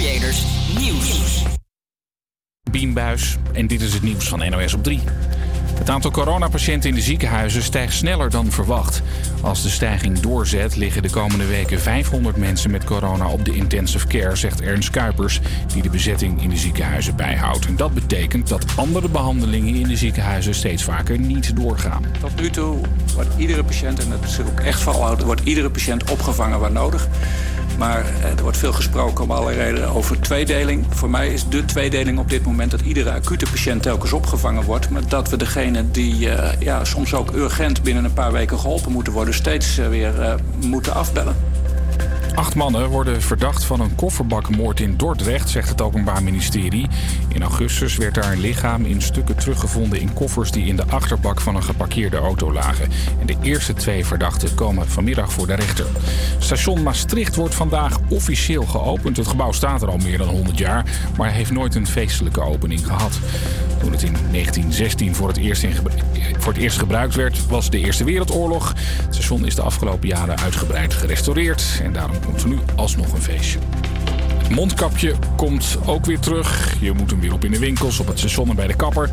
Creators Nieuws. Bienbuis en dit is het nieuws van NOS op 3. Het aantal coronapatiënten in de ziekenhuizen stijgt sneller dan verwacht. Als de stijging doorzet, liggen de komende weken 500 mensen met corona op de intensive care, zegt Ernst Kuipers, die de bezetting in de ziekenhuizen bijhoudt. En dat betekent dat andere behandelingen in de ziekenhuizen steeds vaker niet doorgaan. Tot nu toe wordt iedere patiënt, en dat is ook echt volhouden, wordt iedere patiënt opgevangen waar nodig. Maar eh, er wordt veel gesproken om allerlei redenen over tweedeling. Voor mij is de tweedeling op dit moment dat iedere acute patiënt telkens opgevangen wordt. Maar dat we degene die eh, ja, soms ook urgent binnen een paar weken geholpen moeten worden, steeds eh, weer moeten afbellen. Acht mannen worden verdacht van een kofferbakmoord in Dordrecht, zegt het Openbaar Ministerie. In augustus werd daar een lichaam in stukken teruggevonden in koffers die in de achterbak van een geparkeerde auto lagen. En de eerste twee verdachten komen vanmiddag voor de rechter. Station Maastricht wordt vandaag officieel geopend. Het gebouw staat er al meer dan 100 jaar, maar heeft nooit een feestelijke opening gehad. Toen het in 1916 voor het, eerst in voor het eerst gebruikt werd, was de Eerste Wereldoorlog. Het station is de afgelopen jaren uitgebreid gerestaureerd en daarom komt er nu alsnog een feestje. Het mondkapje komt ook weer terug. Je moet hem weer op in de winkels, op het station en bij de kapper.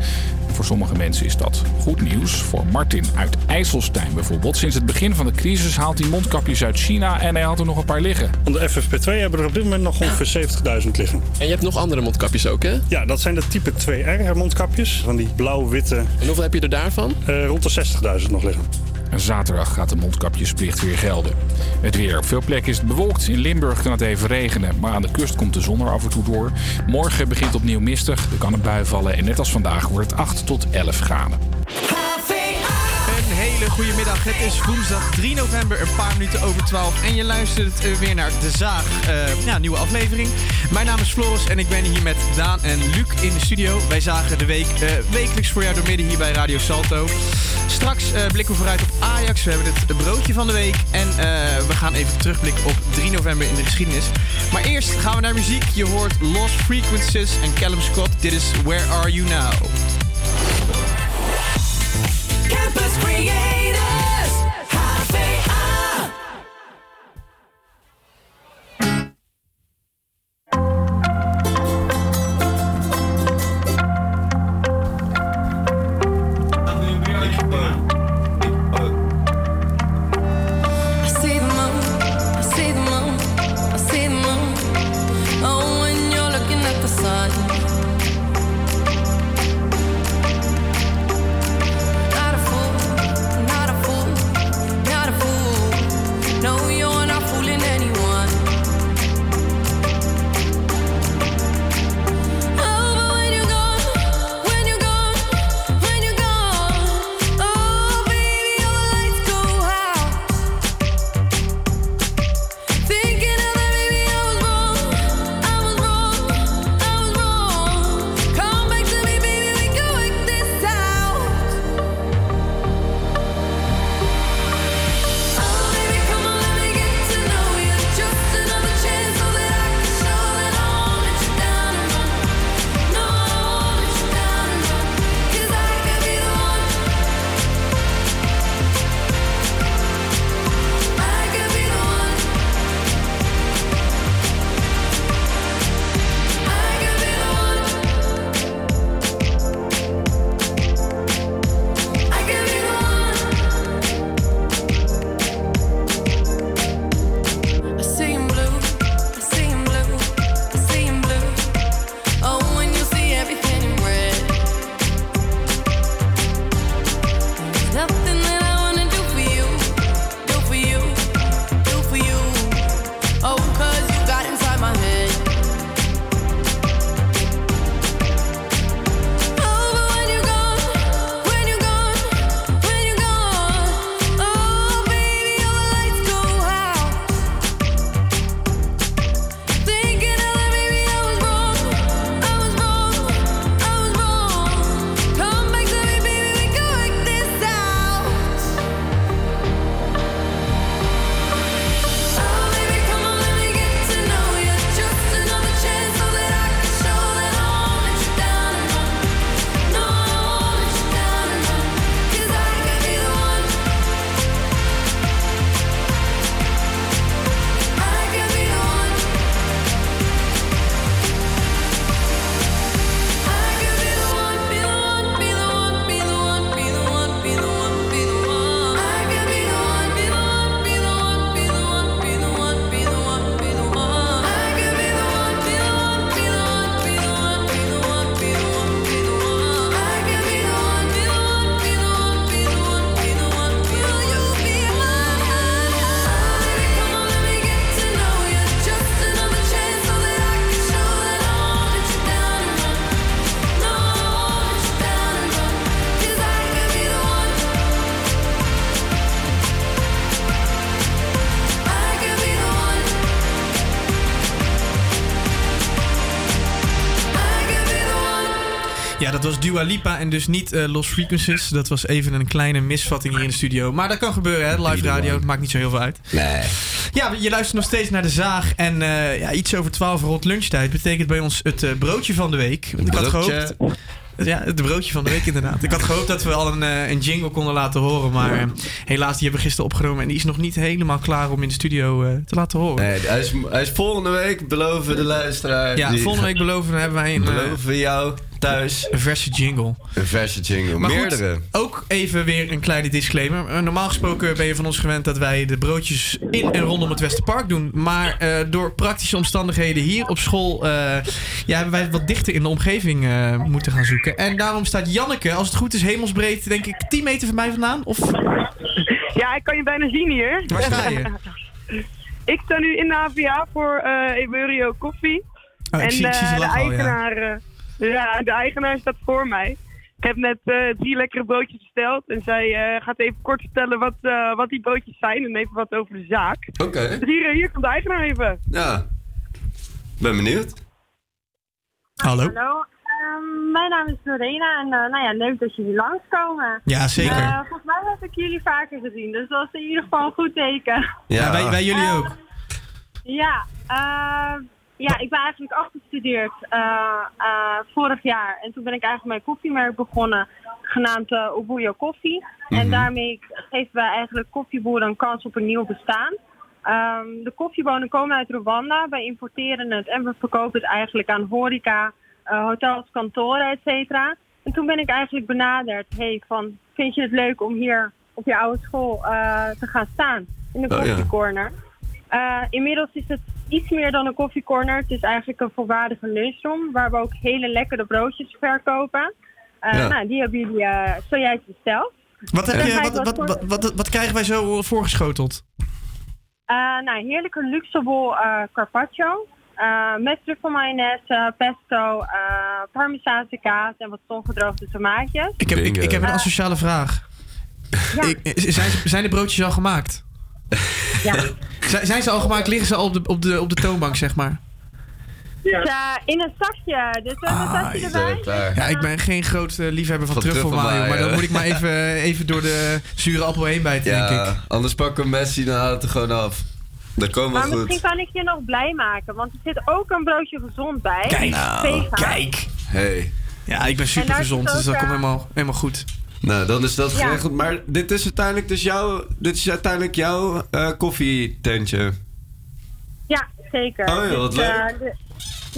Voor sommige mensen is dat goed nieuws. Voor Martin uit IJsselstein bijvoorbeeld. Sinds het begin van de crisis haalt hij mondkapjes uit China en hij had er nog een paar liggen. Van de FFP2 hebben er op dit moment nog ongeveer 70.000 liggen. En je hebt nog andere mondkapjes ook, hè? Ja, dat zijn de type 2R mondkapjes. Van die blauw-witte. En hoeveel heb je er daarvan? Uh, rond de 60.000 nog liggen. En zaterdag gaat de mondkapjesplicht weer gelden. Het weer. Op veel plekken is het bewolkt. In Limburg kan het even regenen, maar aan de kust komt de zon er af en toe door. Morgen begint opnieuw mistig. Er kan een bui vallen en net als vandaag wordt het 8 tot 11 graden hele goede middag. Het is woensdag 3 november, een paar minuten over 12. En je luistert eh, weer naar De Zaag, uh, ja, nieuwe aflevering. Mijn naam is Floris en ik ben hier met Daan en Luc in de studio. Wij zagen de week uh, wekelijks voor jou door midden hier bij Radio Salto. Straks blikken we vooruit op Ajax. We hebben het broodje van de week. En we gaan even terugblikken op 3 november in de geschiedenis. Maar eerst gaan we naar muziek. Je hoort Lost Frequencies en Callum Scott. Dit is Where Are You Now? Campus Creators, dat was Dua Lipa en dus niet uh, Lost Frequencies. Dat was even een kleine misvatting hier in de studio. Maar dat kan gebeuren, hè? Live radio, het maakt niet zo heel veel uit. Nee. Ja, je luistert nog steeds naar de zaag. En uh, ja, iets over 12 rond lunchtijd betekent bij ons het uh, broodje van de week. Want ik had gehoopt. Ja, het broodje van de week inderdaad. Ik had gehoopt dat we al een, een jingle konden laten horen. Maar helaas, die hebben we gisteren opgenomen. En die is nog niet helemaal klaar om in de studio uh, te laten horen. Nee, hij is, hij is volgende week, beloven de luisteraar. Ja, die, volgende week beloven hebben wij een... beloven jou thuis. Een verse jingle. Een verse jingle, maar meerdere. Goed, ook even weer een kleine disclaimer. normaal gesproken ben je van ons gewend dat wij de broodjes in en rondom het Westerpark doen. Maar uh, door praktische omstandigheden hier op school uh, ja, hebben wij wat dichter in de omgeving uh, moeten gaan zoeken. En daarom staat Janneke, als het goed is, hemelsbreed, denk ik, 10 meter van mij vandaan. Of... Ja, ik kan je bijna zien hier. Waar sta je? ik sta nu in de AVA voor Eburio Koffie. Oh, en zie, de, de eigenaar... Al, ja. Ja, de eigenaar staat voor mij. Ik heb net uh, drie lekkere broodjes besteld. En zij uh, gaat even kort vertellen wat, uh, wat die broodjes zijn. En even wat over de zaak. Oké. Okay. Dus hier, hier komt de eigenaar even. Ja. Ben benieuwd. Hallo. Hallo. Um, mijn naam is Lorena. En nou ja, leuk dat jullie langskomen. Ja, zeker. volgens mij heb ik jullie vaker gezien. Dus dat is in ieder geval een goed teken. Ja, ja wij, wij, jullie ook. Ja, ja, ik ben eigenlijk afgestudeerd uh, uh, vorig jaar. En toen ben ik eigenlijk mijn koffiemerk begonnen, genaamd uh, Obuyo Koffie. Mm -hmm. En daarmee geven wij eigenlijk koffieboeren een kans op een nieuw bestaan. Um, de koffiebonen komen uit Rwanda. Wij importeren het en we verkopen het eigenlijk aan horeca, hotels, kantoren, et cetera. En toen ben ik eigenlijk benaderd. Hey, van, vind je het leuk om hier op je oude school te gaan staan? In de koffiecorner. Oh, ja. inmiddels is het iets meer dan een koffiecorner. Het is eigenlijk een volwaardige lunchroom waar we ook hele lekkere broodjes verkopen. Uh, ja. Nou, die hebben jullie uh, zojuist besteld. Wat, heb je, wat, wat, wat, wat, wat krijgen wij zo voorgeschoteld? Uh, nou, heerlijke luxebol carpaccio. met truffelmayonaise, pesto, parmezaanse kaas en wat zongedroogde tomaatjes. Ik heb, ik, ik heb een asociale vraag. Ja. Ik, zijn, zijn de broodjes al gemaakt? Ja. Zijn ze al gemaakt? Liggen ze al op de, op de, op de toonbank, zeg maar? Ja. in een zakje. Dus we hebben Ah, een zakje erbij. Ja, ik ben geen groot uh, liefhebber van, Van truffelmayo. Maar dan moet ik maar even, even door de zure appel heen bijten, denk Ja, ik. anders pakken we Messi dan haalt het er gewoon af. Dat komt wel Maar goed. misschien kan ik je nog blij maken, want er zit ook een broodje gezond bij. Kijk, nou. Kijk. Hey. Ja, ik ben super gezond, dus dat komt eh, helemaal, helemaal goed. Nou, dan is dat Ja. geregeld. Maar dit is uiteindelijk dus jouw, dit is uiteindelijk jouw eh, koffietentje. Ja, zeker. Oh ja, wat Dus, eh, leuk. de-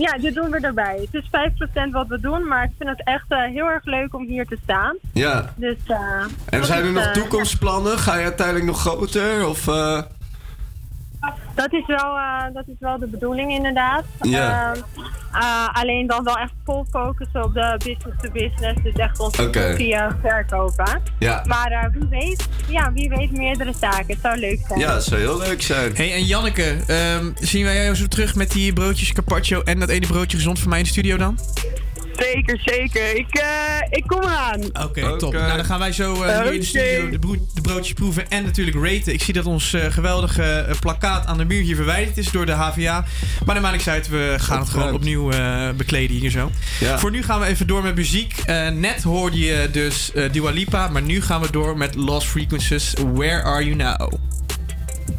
ja, dit doen we erbij. Het is 5% wat we doen, maar ik vind het echt eh, heel erg leuk om hier te staan. Ja. Dus, eh, En zijn er nog eh, toekomstplannen? Ga je uiteindelijk nog groter? Of, eh, dat, is wel, eh, dat is wel de bedoeling inderdaad. Ja. Ehm, eh, alleen dan wel echt vol focussen op de business-to-business. Dus echt onze Oké. koffie eh, verkopen. ja. Maar eh, wie weet, ja, wie weet meerdere zaken. Het zou leuk zijn. ja, dat zou heel leuk zijn. hey, en Janneke, ehm, zien wij jou zo terug met die broodjes carpaccio en dat ene broodje gezond voor mij in de studio dan? Zeker, zeker. Ik, eh, ik kom eraan. Oké, top. Nou, dan gaan wij zo eh, hier in de studio de, broe- de broodjes proeven en natuurlijk raten. Ik zie dat ons eh, geweldige plakkaat aan de muur hier verwijderd is door de HVA. Maar dat maakt niks uit, we gaan het gewoon opnieuw eh, bekleden hier zo. Ja. Voor nu gaan we even door met muziek. Eh, net hoorde je dus eh Dua Lipa, maar nu gaan we door met Lost Frequencies. Where Are You Now?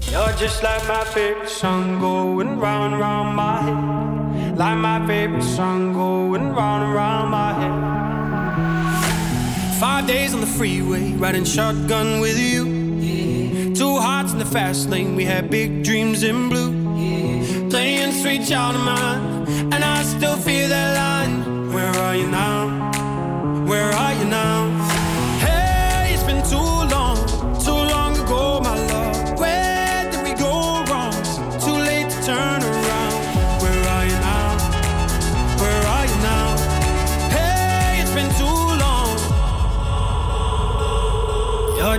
You're just like my favorite song going round and round my head. Like my favorite song going round and round my head. Five days on the freeway, riding shotgun with you. Two hearts in the fast lane, we had big dreams in blue. Playing sweet child of mine, and I still feel that line. Where are you now? Where are you now?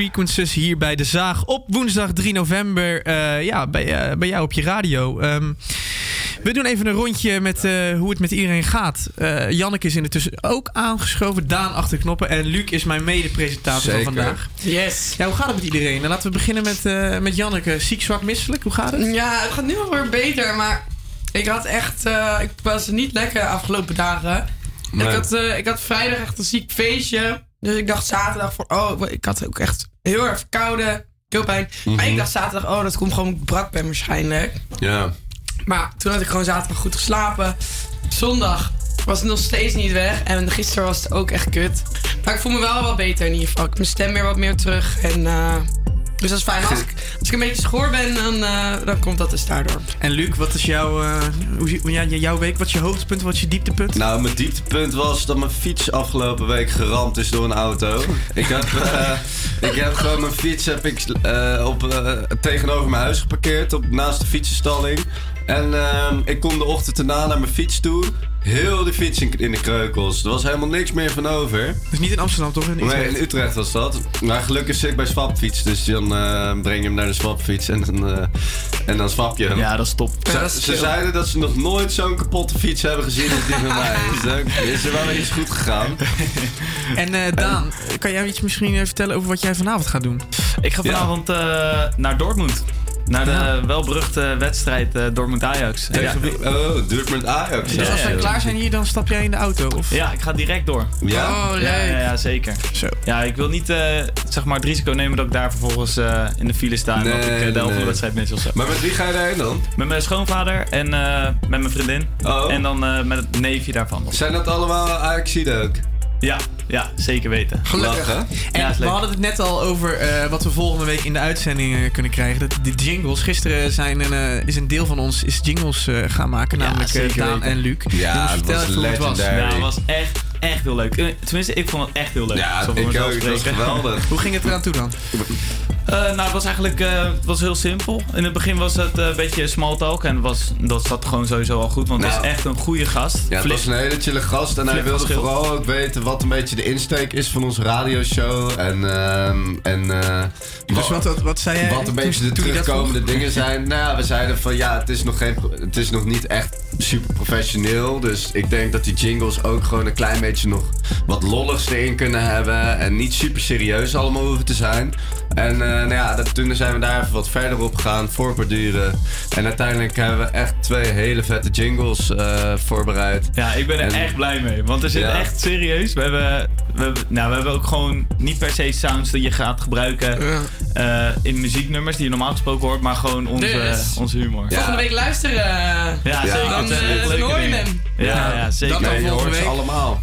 Frequencies hier bij De Zaag op woensdag 3 november. eh, ja, bij, eh, bij jou op je radio. Ehm, we doen even een rondje met eh, hoe het met iedereen gaat. Eh Janneke is intussen ook aangeschoven. Daan achter knoppen. En Luc is mijn mede-presentator van Zeker. vandaag. Yes. Ja, hoe gaat het met iedereen? Nou, laten we beginnen met, eh, met Janneke. Ziek, zwak, misselijk. Hoe gaat het? Ja, het gaat nu alweer beter, maar ik had echt, eh, ik was niet lekker de afgelopen dagen. Nee. Ik, had, eh, ik had vrijdag echt een ziek feestje. Dus ik dacht zaterdag voor, oh, ik had ook echt heel erg verkouden, keelpijn. Maar Mhm. ik dacht zaterdag, oh, dat komt gewoon brak ben waarschijnlijk. Ja. Maar toen had ik gewoon zaterdag goed geslapen. Zondag was het nog steeds niet weg. En gisteren was het ook echt kut. Maar ik voel me wel wat beter in ieder geval. Ik heb mijn stem weer wat meer terug. En, eh, dus dat is fijn. Als ik, als ik een beetje schoor ben, dan, eh, dan komt dat dus daardoor. En Luc, wat is jouw, eh, hoe, ja, jouw week? Wat is je hoogtepunt? Wat is je dieptepunt? Nou, mijn dieptepunt was dat mijn fiets afgelopen week geramd is door een auto. Ik heb, eh, ik heb gewoon mijn fiets heb ik, eh, op, eh, tegenover mijn huis geparkeerd, op, naast de fietsenstalling. En ehm, ik kom de ochtend erna naar mijn fiets toe. Heel de fiets in, in de kreukels. Er was helemaal niks meer van over. Dus niet in Amsterdam, toch? In Nee, in Utrecht was dat. Maar gelukkig zit ik bij Swapfiets. Dus dan eh, breng je hem naar de Swapfiets en dan, eh, en dan swap je hem. Ja, dat is top. Ze, Ja, dat is ze chill. zeiden dat ze nog nooit zo'n kapotte fiets hebben gezien als die van mij. Dus dan is er wel iets goed gegaan. En eh, Daan, kan jij iets misschien eh, vertellen over wat jij vanavond gaat doen? Ik ga vanavond eh, naar Dortmund. Naar de Ja. welberuchte wedstrijd eh, Dortmund-Ajax. Ja. Oh, Dortmund Ajax. Dus als wij klaar zijn hier, dan stap jij in de auto? Of? Ja, ik ga direct door. Ja? Oh. Ja, ja, ja, zeker. Zo. Ja, ik wil niet eh, zeg maar het risico nemen dat ik daar vervolgens eh, in de file sta en Nee, dat ik de nee, van de wedstrijd mis of zo. Maar met wie ga je daarheen dan? Met mijn schoonvader en eh, met mijn vriendin. Oh. En dan eh, met het neefje daarvan. Zijn dat allemaal Ajaxiden ook? Ja, ja, zeker weten. Gelukkig. Lachen. En Ja, we hadden het net al over eh, wat we volgende week in de uitzending eh, kunnen krijgen. Dat, de jingles. Gisteren zijn een, eh, is een deel van ons is jingles eh, gaan maken. Ja, Namelijk Daan weten. en Luc. Ja, Dus dat vertel was even hoe het was. legendary. Ja, het was echt, echt heel leuk. Eh, Tenminste, ik vond het echt heel leuk. Ja, ik ook. Het was geweldig. Hoe ging het eraan toe dan? Eh, nou, het was eigenlijk eh, het was heel simpel. In het begin was het eh, een beetje small talk. En was, dat zat gewoon sowieso al goed. Want het Nou. is echt een goede gast. Ja, het was een hele chille gast. En hij wilde vooral ook weten wat een beetje de insteek is van onze radioshow. En, ehm en eh, Dus wat, wat, wat zei jij? Wat een beetje de terugkomende dingen zijn. Nou, we zeiden van ja, het is nog, geen, het is nog niet echt super professioneel. Dus ik denk dat die jingles ook gewoon een klein beetje nog wat lolligs erin kunnen hebben. En niet super serieus allemaal hoeven te zijn. En eh, nou ja, dat, toen zijn we daar even wat verder op gegaan, voorborduren. En uiteindelijk hebben we echt twee hele vette jingles eh, voorbereid. Ja, ik ben er En- echt blij mee. Want er zit Ja. echt serieus. We hebben, we, hebben, nou, we hebben ook gewoon niet per se sounds die je gaat gebruiken eh, in muzieknummers die je normaal gesproken hoort, maar gewoon onze, Dus. onze humor. Ja. Volgende week luisteren. Ja, Ja, zeker. dan, hoor je hem. Ja, ja, zeker. Dat dan Nee, je hoort ze allemaal.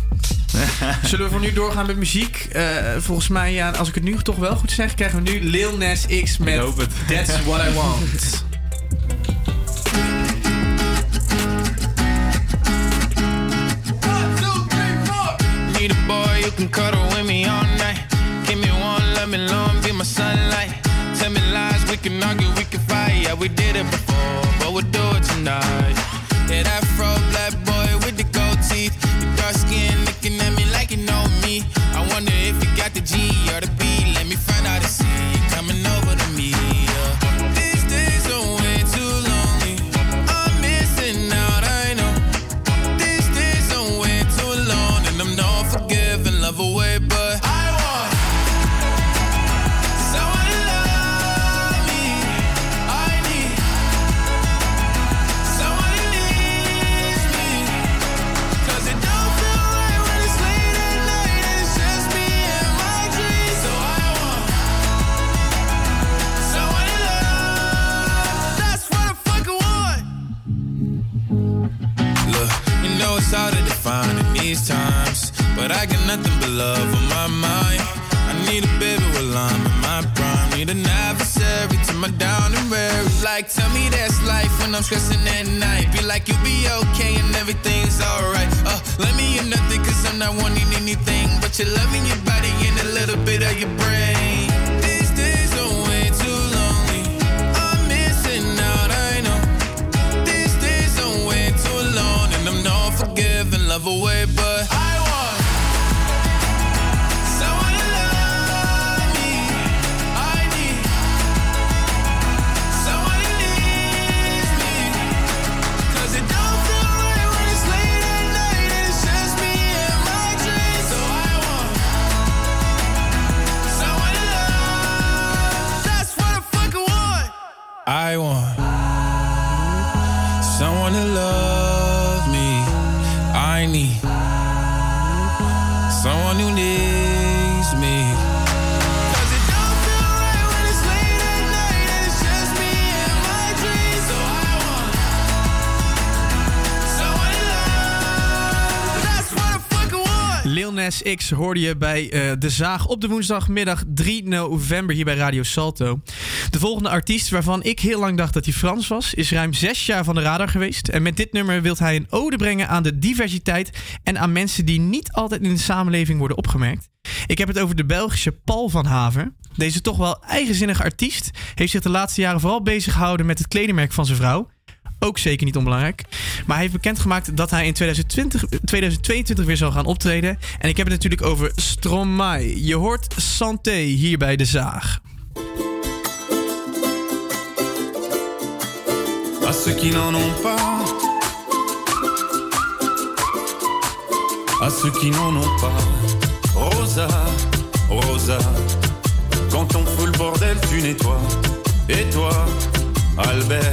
Zullen we voor nu doorgaan met muziek? Eh, volgens mij, ja, als ik het nu toch wel goed zeg, krijgen we nu Lil Nas X met. That's What I Want. Need a boy you can cuddle with me all night. Give me one, let me long, be my sunlight. Tell me lies, we can argue, we can fight. Yeah, we did it before, but we'll do it tonight. Yeah, that fro black if you got the G or the love on my mind. I need a baby while I'm in my prime. Need an adversary to my down and weary. Like, tell me that's life when I'm stressing at night. Be like, you'll be okay and everything's alright. Uh, let me in nothing cause I'm not wanting anything. But you're loving your body and a little bit of your brain. These days are way too lonely. I'm missing out, I know. These days are way too long. And I'm not forgiving, love away, but I I Nas X hoorde je bij eh, De Zaag op de woensdagmiddag 3 november hier bij Radio Salto. De volgende artiest, waarvan ik heel lang dacht dat hij Frans was, is ruim zes jaar van de radar geweest. En met dit nummer wil hij een ode brengen aan de diversiteit en aan mensen die niet altijd in de samenleving worden opgemerkt. Ik heb het over de Belgische Paul van Haver. Deze toch wel eigenzinnige artiest heeft zich de laatste jaren vooral bezig gehouden met het kledingmerk van zijn vrouw. Ook zeker niet onbelangrijk. Maar hij heeft bekendgemaakt dat hij in 2020, 2022 weer zal gaan optreden. En ik heb het natuurlijk over Stromae. Je hoort Santé hier bij De Zaag. à ceux qui n'en ont pas, à ceux qui pas. Rosa, Rosa, quand on fout le bordel, tu nettoies. Et toi, Albert,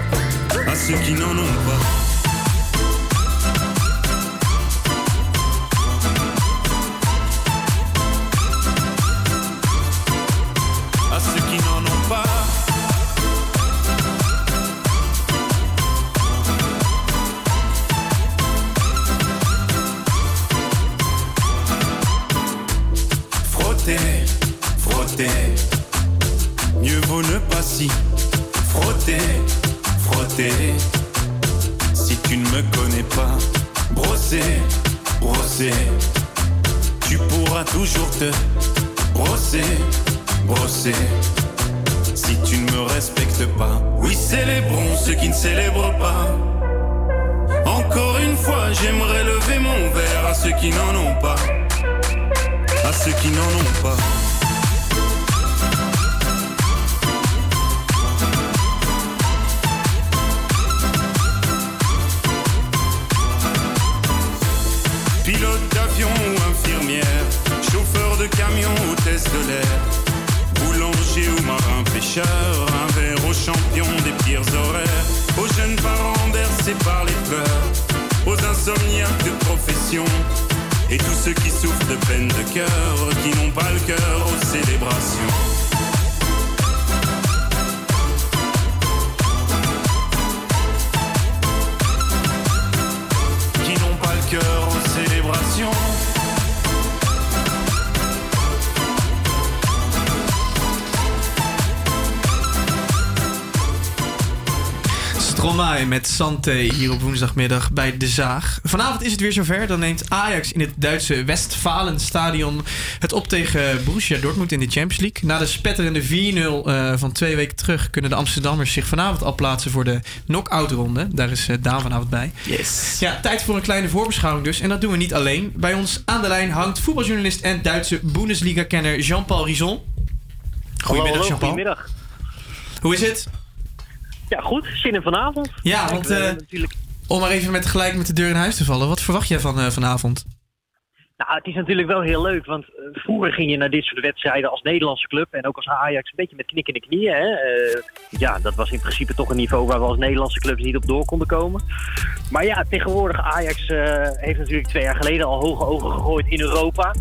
À ceux qui n'en ont Santé hier op woensdagmiddag bij De Zaag. Vanavond is het weer zover. Dan neemt Ajax in het Duitse Westfalenstadion het op tegen Borussia Dortmund in de Champions League. Na de spetterende 4-0 eh, van twee weken terug kunnen de Amsterdammers zich vanavond al plaatsen voor de knock-out ronde. Daar is eh, Daan vanavond bij. Yes. Ja, tijd voor een kleine voorbeschouwing dus. En dat doen we niet alleen. Bij ons aan de lijn hangt voetbaljournalist en Duitse Bundesliga-kenner Jean-Paul Rison. Goedemiddag, Jean-Paul. goedemiddag. Hoe is het? Ja, goed. Zin in vanavond. Ja, want eh, hebben natuurlijk... om maar even met gelijk met de deur in huis te vallen. Wat verwacht jij van eh, vanavond? Nou, het is natuurlijk wel heel leuk, want eh, vroeger ging je naar dit soort wedstrijden als Nederlandse club en ook als Ajax een beetje met knikkende knieën. Hè? Eh, ja, dat was in principe toch een niveau waar we als Nederlandse clubs niet op door konden komen. Maar ja, tegenwoordig Ajax eh, heeft natuurlijk twee jaar geleden al hoge ogen gegooid in Europa.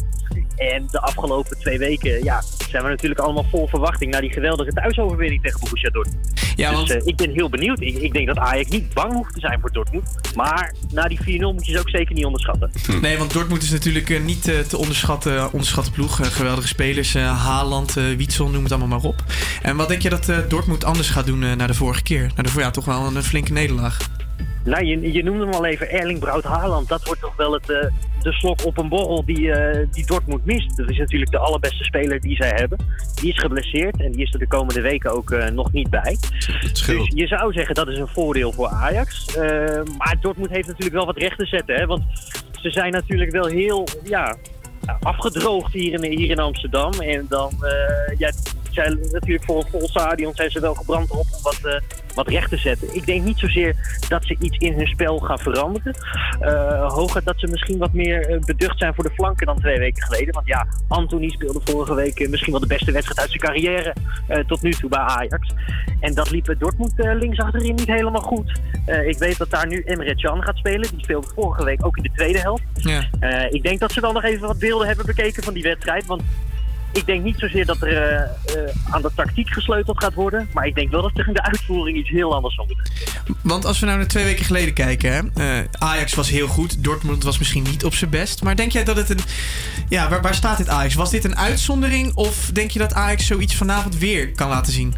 En de afgelopen twee weken ja, zijn we natuurlijk allemaal vol verwachting naar die geweldige thuisoverwinning tegen Borussia Dortmund. Ja, dus eh, ik ben heel benieuwd. Ik, ik denk dat Ajax niet bang hoeft te zijn voor Dortmund. Maar na die 4-0 moet je ze ook zeker niet onderschatten. Nee, want Dortmund is natuurlijk eh, niet eh, te onderschatten, onderschatte ploeg. Eh, geweldige spelers, eh, Haaland, Wietsel, noem het allemaal maar op. En wat denk je dat eh, Dortmund anders gaat doen eh, na de vorige keer? Na de, ja, toch wel een flinke nederlaag. Nou, je, je noemde hem al even Erling Braut Haaland. Dat wordt toch wel het, eh, de slok op een borrel die, eh, die Dortmund mist. Dat is natuurlijk de allerbeste speler die zij hebben. Die is geblesseerd en die is er de komende weken ook eh, nog niet bij. Dus je zou zeggen dat is een voordeel voor Ajax. Eh, maar Dortmund heeft natuurlijk wel wat recht te zetten. Hè? Want ze zijn natuurlijk wel heel ja, afgedroogd hier in, hier in Amsterdam. En dan, ja, zijn natuurlijk voor een vol stadion zijn ze wel gebrand op om wat, eh, wat recht te zetten. Ik denk niet zozeer dat ze iets in hun spel gaan veranderen. Hooguit dat ze misschien wat meer eh, beducht zijn voor de flanken dan twee weken geleden. Want ja, Anthony speelde vorige week misschien wel de beste wedstrijd uit zijn carrière tot nu toe bij Ajax. En dat liep Dortmund links achterin niet helemaal goed. Ik weet dat daar nu Emre Can gaat spelen. Die speelde vorige week ook in de tweede helft. Ja. Ik denk dat ze dan nog even wat beelden hebben bekeken van die wedstrijd. Want ik denk niet zozeer dat er eh, eh, aan de tactiek gesleuteld gaat worden. Maar ik denk wel dat er in de uitvoering iets heel anders zal moeten. Want als we nou naar twee weken geleden kijken, hè, eh, Ajax was heel goed, Dortmund was misschien niet op zijn best. Maar denk jij dat het een. Ja, waar, waar staat dit Ajax? Was dit een uitzondering of denk je dat Ajax zoiets vanavond weer kan laten zien?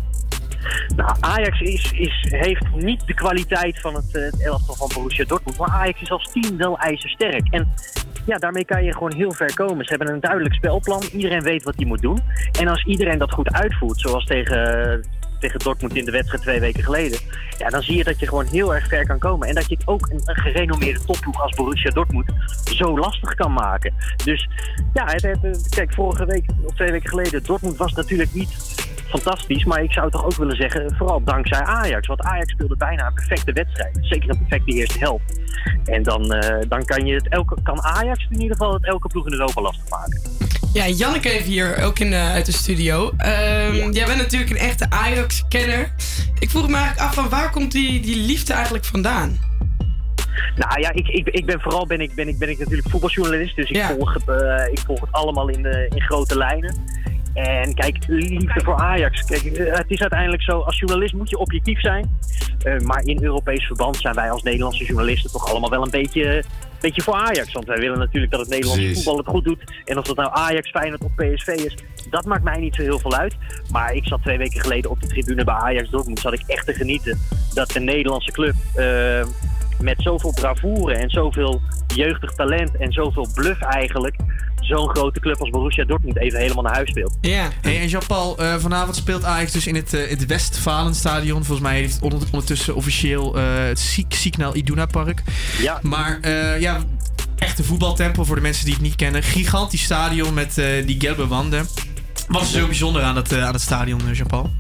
Nou, Ajax is, is, heeft niet de kwaliteit van het, het elftal van Borussia Dortmund. Maar Ajax is als team wel ijzersterk. En ja, daarmee kan je gewoon heel ver komen. Ze hebben een duidelijk spelplan. Iedereen weet wat hij moet doen. En als iedereen dat goed uitvoert, zoals tegen, tegen Dortmund in de wedstrijd twee weken geleden. Ja, dan zie je dat je gewoon heel erg ver kan komen. En dat je het ook een, gerenommeerde topploeg als Borussia Dortmund zo lastig kan maken. Dus ja, het, het- kijk, vorige week of twee weken geleden, Dortmund was natuurlijk niet fantastisch. Maar ik zou toch ook willen zeggen, vooral dankzij Ajax. Want Ajax speelde bijna een perfecte wedstrijd. Zeker een perfecte eerste helft. En dan, eh, dan kan, je het elke, kan Ajax in ieder geval het elke ploeg in Europa lastig maken. Ja, Janneke even hier ook in de, uit de studio. Ehm, Jij bent natuurlijk een echte Ajax-kenner. Ik vroeg me eigenlijk af van waar komt die, die liefde eigenlijk vandaan? Nou ja, ik, ik, ik ben vooral ben ik, ben ik, ben ik natuurlijk voetbaljournalist. Dus ik, volg, het, eh, ik volg het allemaal in, de, in grote lijnen. En kijk, liefde voor Ajax. Kijk, eh, het is uiteindelijk zo, als journalist moet je objectief zijn. Eh, maar in Europees verband zijn wij als Nederlandse journalisten toch allemaal wel een beetje, beetje voor Ajax. Want wij willen natuurlijk dat het Nederlandse voetbal het goed doet. En of dat nou Ajax, Feyenoord of PSV is, dat maakt mij niet zo heel veel uit. Maar ik zat twee weken geleden op de tribune bij Ajax Dortmund. Zat ik echt te genieten dat een Nederlandse club... eh, met zoveel bravoure en zoveel jeugdig talent en zoveel bluff eigenlijk... zo'n grote club als Borussia Dortmund even helemaal naar huis speelt. Ja. Hey, en Jean-Paul, eh, vanavond speelt Ajax dus in het, eh, het Westfalenstadion. Volgens mij heeft het onder- ondertussen officieel eh, het Siek- Signal Iduna Park. Ja. Maar ja, echte voetbaltempel voor de mensen die het niet kennen. Gigantisch stadion met die gelbe wanden. Wat is er zo bijzonder aan het, aan het stadion, Jean-Paul?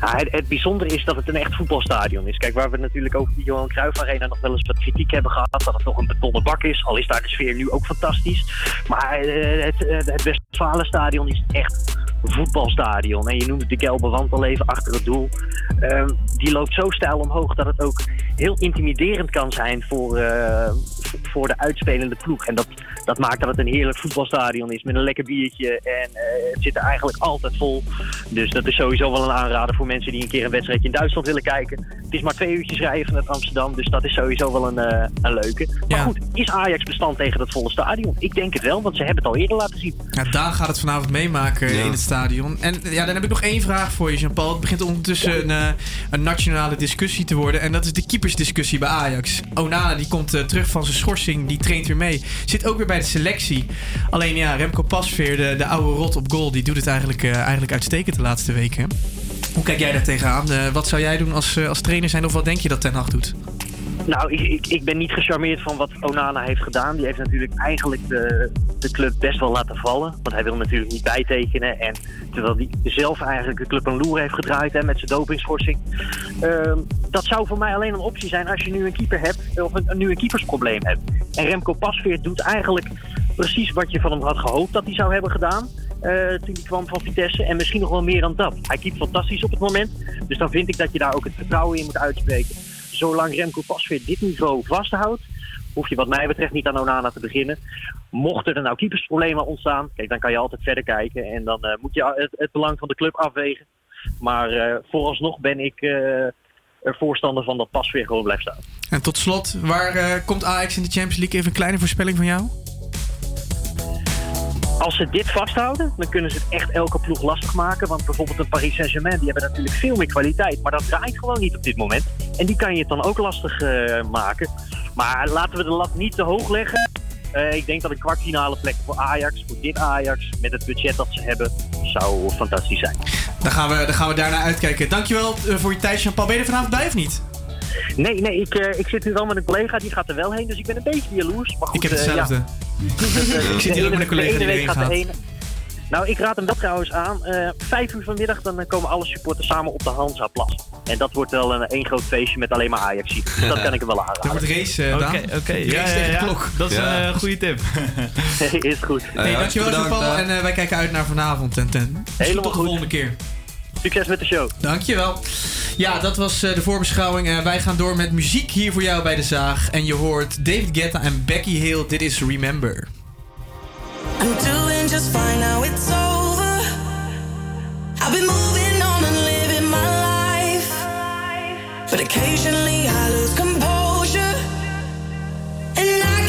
Nou, het, het bijzondere is dat het een echt voetbalstadion is. Kijk, waar we natuurlijk over de Johan Cruijff Arena nog wel eens wat kritiek hebben gehad... dat het nog een betonnen bak is, al is daar de sfeer nu ook fantastisch. Maar eh, het, eh, het Westfalenstadion is echt voetbalstadion. En je noemde de gelbe wand al even achter het doel. Ehm, die loopt zo steil omhoog dat het ook heel intimiderend kan zijn voor, eh, voor de uitspelende ploeg. En dat, dat maakt dat het een heerlijk voetbalstadion is met een lekker biertje. En het zit er eigenlijk altijd vol. Dus dat is sowieso wel een aanrader voor mensen die een keer een wedstrijdje in Duitsland willen kijken. Het is maar twee uurtjes rijden vanuit Amsterdam, dus dat is sowieso wel een, eh, een leuke. Maar goed, is Ajax bestand tegen dat volle stadion? Ik denk het wel, want ze hebben het al eerder laten zien. Ja, Daan gaat het vanavond meemaken in het stadion. En ja, dan heb ik nog één vraag voor je, Jean-Paul. Het begint ondertussen een, eh, een nationale discussie te worden. En dat is de keepersdiscussie bij Ajax. Onana die komt eh, terug van zijn schorsing, die traint weer mee. Zit ook weer bij de selectie. Alleen ja, Remco Pasveer, de, de oude rot op goal, die doet het eigenlijk, eh, eigenlijk uitstekend de laatste weken. Hoe kijk jij daar tegenaan? Eh, wat zou jij doen als, eh, als trainer zijn of wat denk je dat Ten Hag doet? Nou, ik, ik, ik ben niet gecharmeerd van wat Onana heeft gedaan. Die heeft natuurlijk eigenlijk de, de club best wel laten vallen. Want hij wil natuurlijk niet bijtekenen. En terwijl hij zelf eigenlijk de club een loer heeft gedraaid hè, met zijn dopingschorsing. Ehm, dat zou voor mij alleen een optie zijn als je nu een keeper hebt. Of een, nu een keepersprobleem hebt. En Remco Pasveer doet eigenlijk precies wat je van hem had gehoopt dat hij zou hebben gedaan. Eh, toen hij kwam van Vitesse. En misschien nog wel meer dan dat. Hij keept fantastisch op het moment. Dus dan vind ik dat je daar ook het vertrouwen in moet uitspreken. Zolang Remco Pasveer dit niveau vasthoudt, hoef je wat mij betreft niet aan Onana te beginnen. Mochten er nou keepersproblemen ontstaan, kijk, dan kan je altijd verder kijken. En dan eh, moet je het, belang van de club afwegen. Maar eh, vooralsnog ben ik er voorstander van dat Pasveer gewoon blijft staan. En tot slot, waar komt Ajax in de Champions League? Even een kleine voorspelling van jou. Als ze dit vasthouden, dan kunnen ze het echt elke ploeg lastig maken. Want bijvoorbeeld een Paris Saint-Germain, die hebben natuurlijk veel meer kwaliteit. Maar dat draait gewoon niet op dit moment. En die kan je het dan ook lastig eh, maken. Maar laten we de lat niet te hoog leggen. Eh, ik denk dat een kwartfinale plek voor Ajax, voor dit Ajax, met het budget dat ze hebben, zou fantastisch zijn. Dan gaan we, dan gaan we daarna uitkijken. Dankjewel eh, voor je tijd, Jean-Paul. Ben je vanavond bij of niet? Nee, nee, ik, eh, ik zit nu wel met een collega, die gaat er wel heen. Dus ik ben een beetje jaloers. Maar goed, Ik heb eh, hetzelfde. ja. Ik zit hier ook met een collega De die ene week erheen gaat ene- Nou, ik raad hem dat trouwens aan. Eh, vijf uur vanmiddag dan komen alle supporters samen op de Hansa-plas. En dat wordt wel een één groot feestje met alleen maar ajax Dus dat kan ik hem wel aanraden. Er wordt race, Oké, oké. Race Ja, ja, tegen de ja. klok. Dat is Ja. een goede tip. Is goed. Hey, dankjewel Jean-Paul. En eh, wij kijken uit naar vanavond. En ten. Helemaal tot de goed. volgende keer. Succes met de show. Dankjewel. Ja, dat was eh, de voorbeschouwing. Eh, wij gaan door met muziek hier voor jou bij de Zaag. En je hoort David Guetta en Becky Hill. Dit is Remember. I'm doing just fine now, it's over. I've been moving on and living my life. But occasionally I lose composure. And I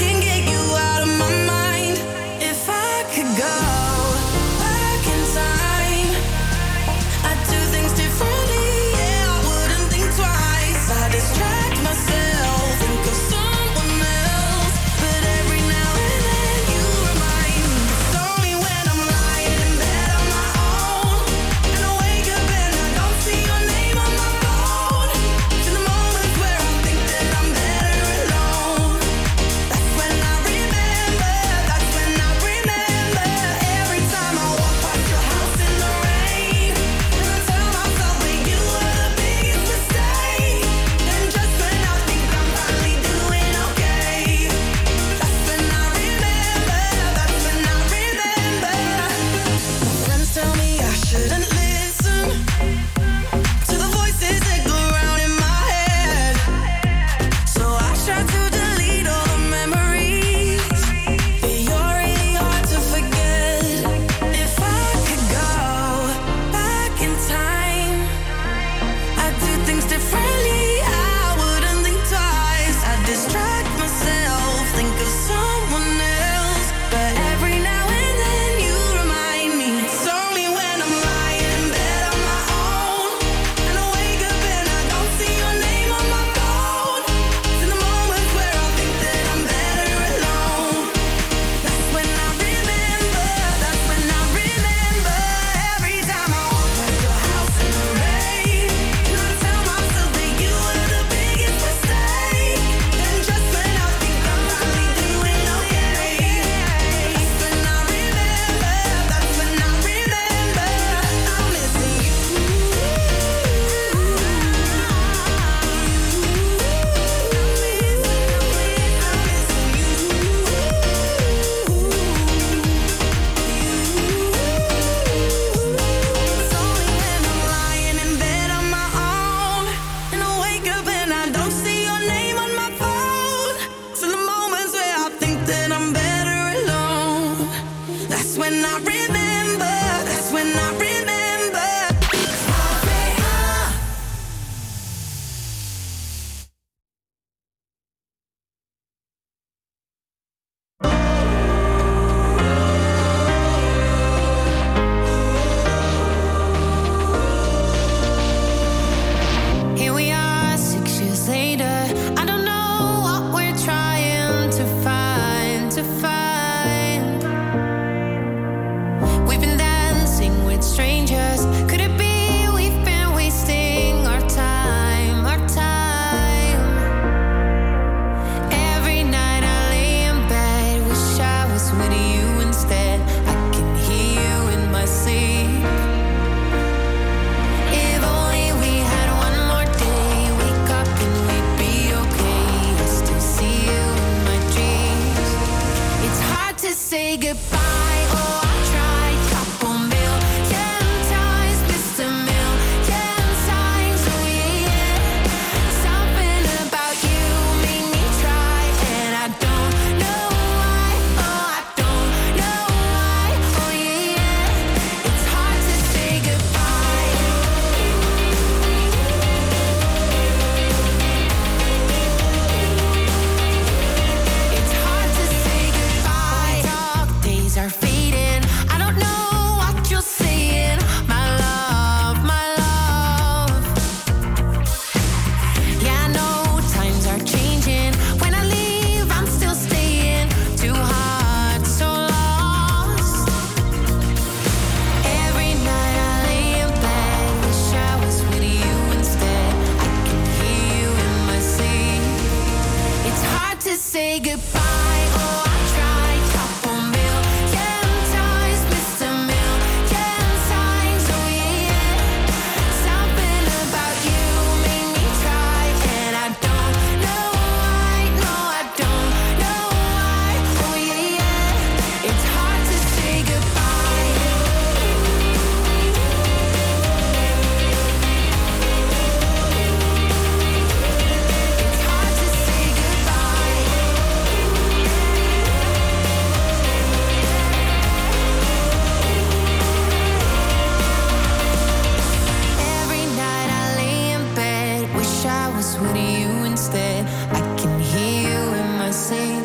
with you instead. I can hear you in my sleep.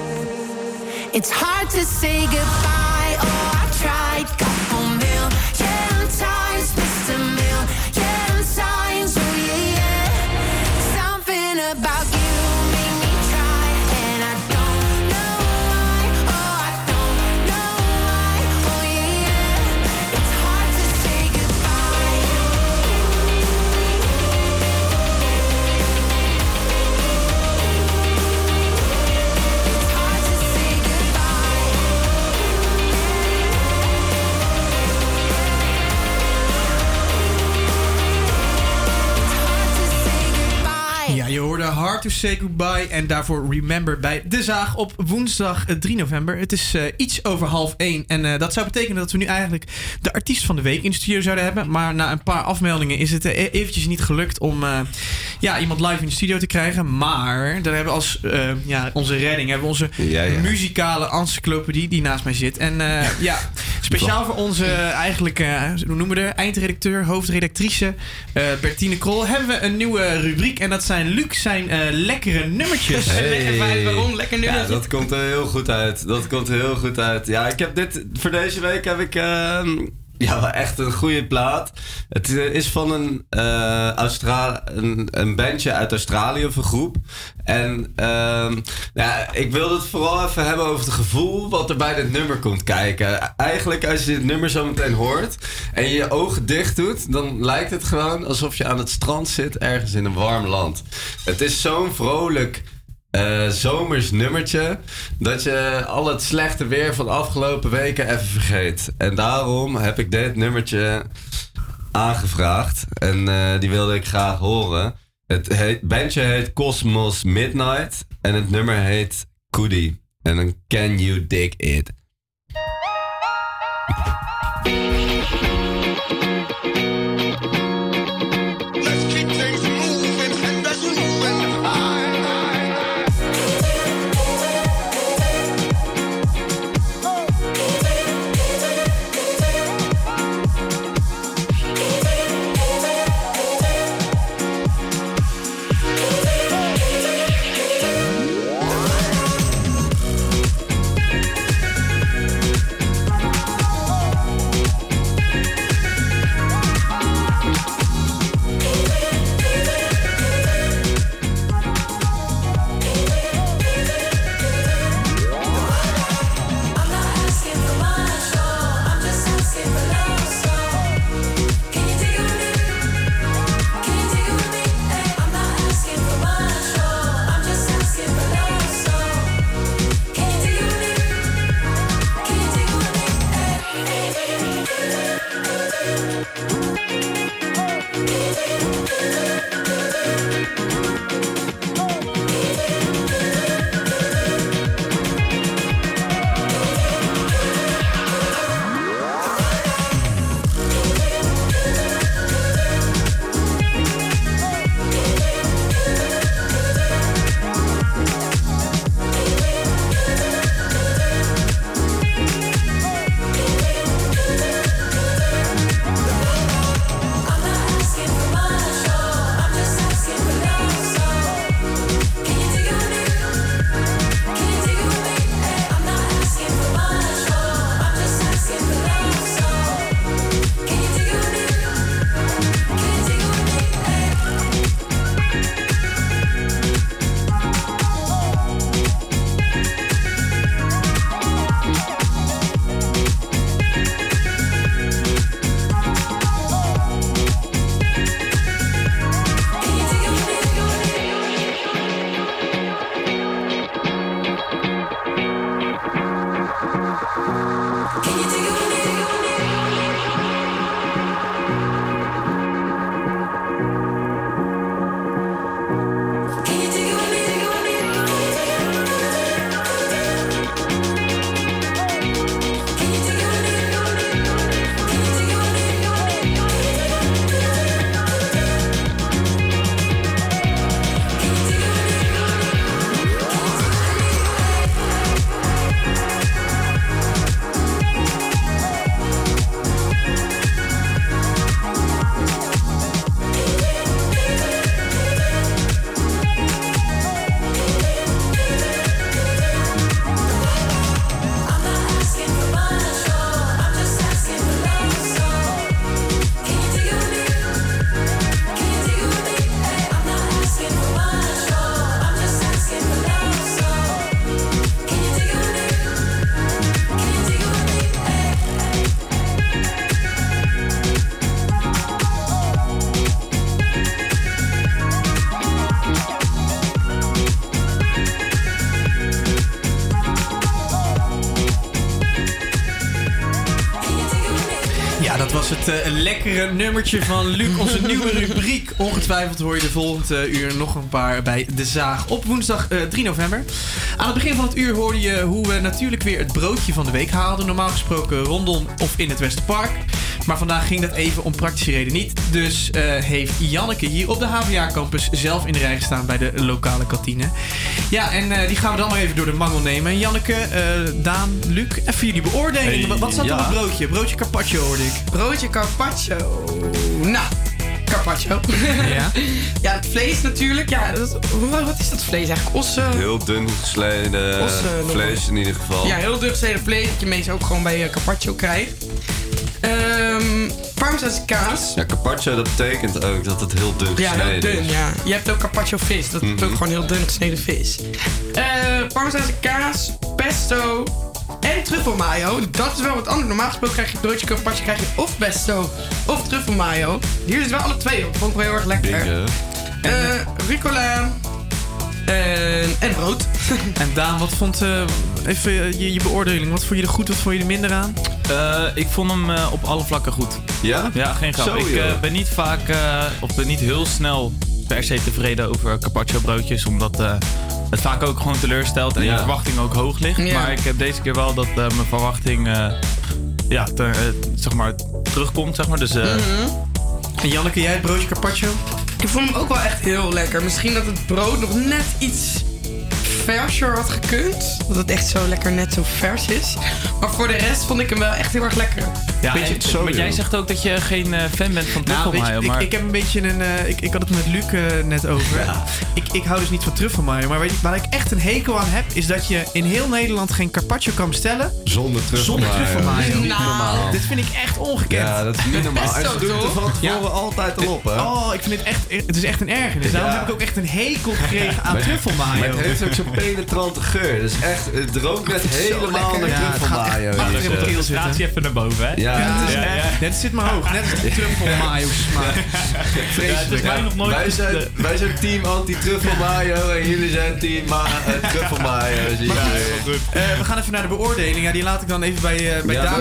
It's hard to say goodbye. To Say Goodbye en daarvoor Remember bij De Zaag op woensdag eh, 3 november. Het is eh, iets over half 1 en eh, dat zou betekenen dat we nu eigenlijk de artiest van de week in de studio zouden hebben. Maar na een paar afmeldingen is het eh, e- eventjes niet gelukt om eh, ja, iemand live in de studio te krijgen. Maar daar hebben we als eh, ja, onze redding, hebben we onze Ja, ja. muzikale encyclopedie die naast mij zit. En eh, ja, speciaal voor onze eh, eigenlijk, eh, hoe noemen we de eindredacteur, hoofdredactrice eh, Bertine Krol, hebben we een nieuwe rubriek. En dat zijn Luc zijn eh, lekkere nummertjes. Hey. waarom? Lekker Ja, nummertje. dat komt er heel goed uit. Dat komt er heel goed uit. Ja, ik heb dit... Voor deze week heb ik... ehm, ja, wel echt een goede plaat. Het eh, is van een, eh Austra een, een bandje uit Australië of een groep. En ehm, ja, ik wil het vooral even hebben over het gevoel wat er bij dit nummer komt kijken. Eigenlijk als je dit nummer zo meteen hoort en je je ogen dicht doet, dan lijkt het gewoon alsof je aan het strand zit ergens in een warm land. Het is zo'n vrolijk eh, zomers nummertje. Dat je al het slechte weer van de afgelopen weken even vergeet. En daarom heb ik dit nummertje aangevraagd. En eh, die wilde ik graag horen. Het bandje heet Cosmos Midnight. En het nummer heet Koody. En dan Can You Dig It? Lekkere nummertje van Luc, onze nieuwe rubriek. Ongetwijfeld hoor je de volgende uur nog een paar bij De Zaag op woensdag eh, 3 november. Aan het begin van het uur hoorde je hoe we natuurlijk weer het broodje van de week haalden. Normaal gesproken rondom of in het Westerpark. Maar vandaag ging dat even om praktische reden niet. Dus eh, heeft Janneke hier op de HVA-campus zelf in de rij gestaan bij de lokale kantine. Ja, en eh, die gaan we dan maar even door de mangel nemen. Janneke, eh, Daan, Luc, even jullie beoordeling. Hey, wat, zat er ja. op het broodje? Broodje carpaccio hoorde ik. Broodje carpaccio. Nou, carpaccio. Ja. ja, het vlees natuurlijk. Ja, dat, wat wat is dat vlees eigenlijk? Ossen? Heel dun nog vlees in ieder geval. Ja, heel dun gesneden vlees dat je meestal ook gewoon bij carpaccio krijgt. Parmezaanse kaas. Ja, carpaccio dat betekent ook dat het heel dun Ja, gesneden heel dun, is. ja. Je hebt ook carpaccio vis. Dat is Mhm. ook gewoon heel dun gesneden vis. Eh Parmezaanse kaas, pesto en truffelmayo. Dat is wel wat anders. Normaal gesproken krijg je broodje carpaccio krijg je of pesto of truffelmayo. Hier is wel alle twee op. Vond ik wel heel erg lekker. Eh rucola en, en brood. En Daan, wat vond eh, even je, je beoordeling? Wat vond je er goed, wat vond je er minder aan? Eh, ik vond hem op alle vlakken goed. Ja? Ja, geen grap. Zo, ik eh, ben niet vaak, eh, of ben niet heel snel per se tevreden over carpaccio broodjes. Omdat eh, het vaak ook gewoon teleurstelt en Ja. je verwachting ook hoog ligt. Ja. Maar ik heb deze keer wel dat eh, mijn verwachting, eh, ja, te- zeg maar, terugkomt, zeg maar. Dus eh, En Janneke, jij het broodje carpaccio? Ik vond hem ook wel echt heel lekker. Misschien dat het brood nog net iets verser had gekund. Dat het echt zo lekker net zo vers is. Maar voor de rest vond ik hem wel echt heel erg lekker. Ja, Beetje en- zo, maar jij zegt ook dat je geen eh, fan bent van Nou, je, truffelmayo. ik, maar ik heb een beetje een. eh, ik, ik had het met Luc eh, net over. Ik, ik hou dus niet van truffelmayo. Maar weet je, waar ik echt een hekel aan heb, is dat je in heel Nederland geen carpaccio kan bestellen. Zonder truffelmayo. Zonder normaal. Dit vind ik echt ongekend. Ja, dat is niet normaal. En ze doen het van tevoren altijd al op, hè? Oh, ik vind het echt. Het is echt een ergernis. Daarom Ja. heb ik ook echt een hekel gekregen aan Maar- truffelmayo. Maar het heeft ook zo'n penetrante geur. Dus echt, het rookt net helemaal naar Ja, het gaat truffelmayo. echt achter Dus, in mijn eh, keel concentratie even naar boven, hè? Ja, Ja, het is ja, echt- ja. Net zit maar hoog. Net als de truffelmayo smaak. Vreselijk. mij nog nooit Wij zijn, wij zijn team anti-truffelmayo en jullie zijn team ma- eh, truffelmayo. zie je. Eh, we gaan even naar de beoordeling. Ja, die laat ik dan even bij, eh bij Ja, Daan.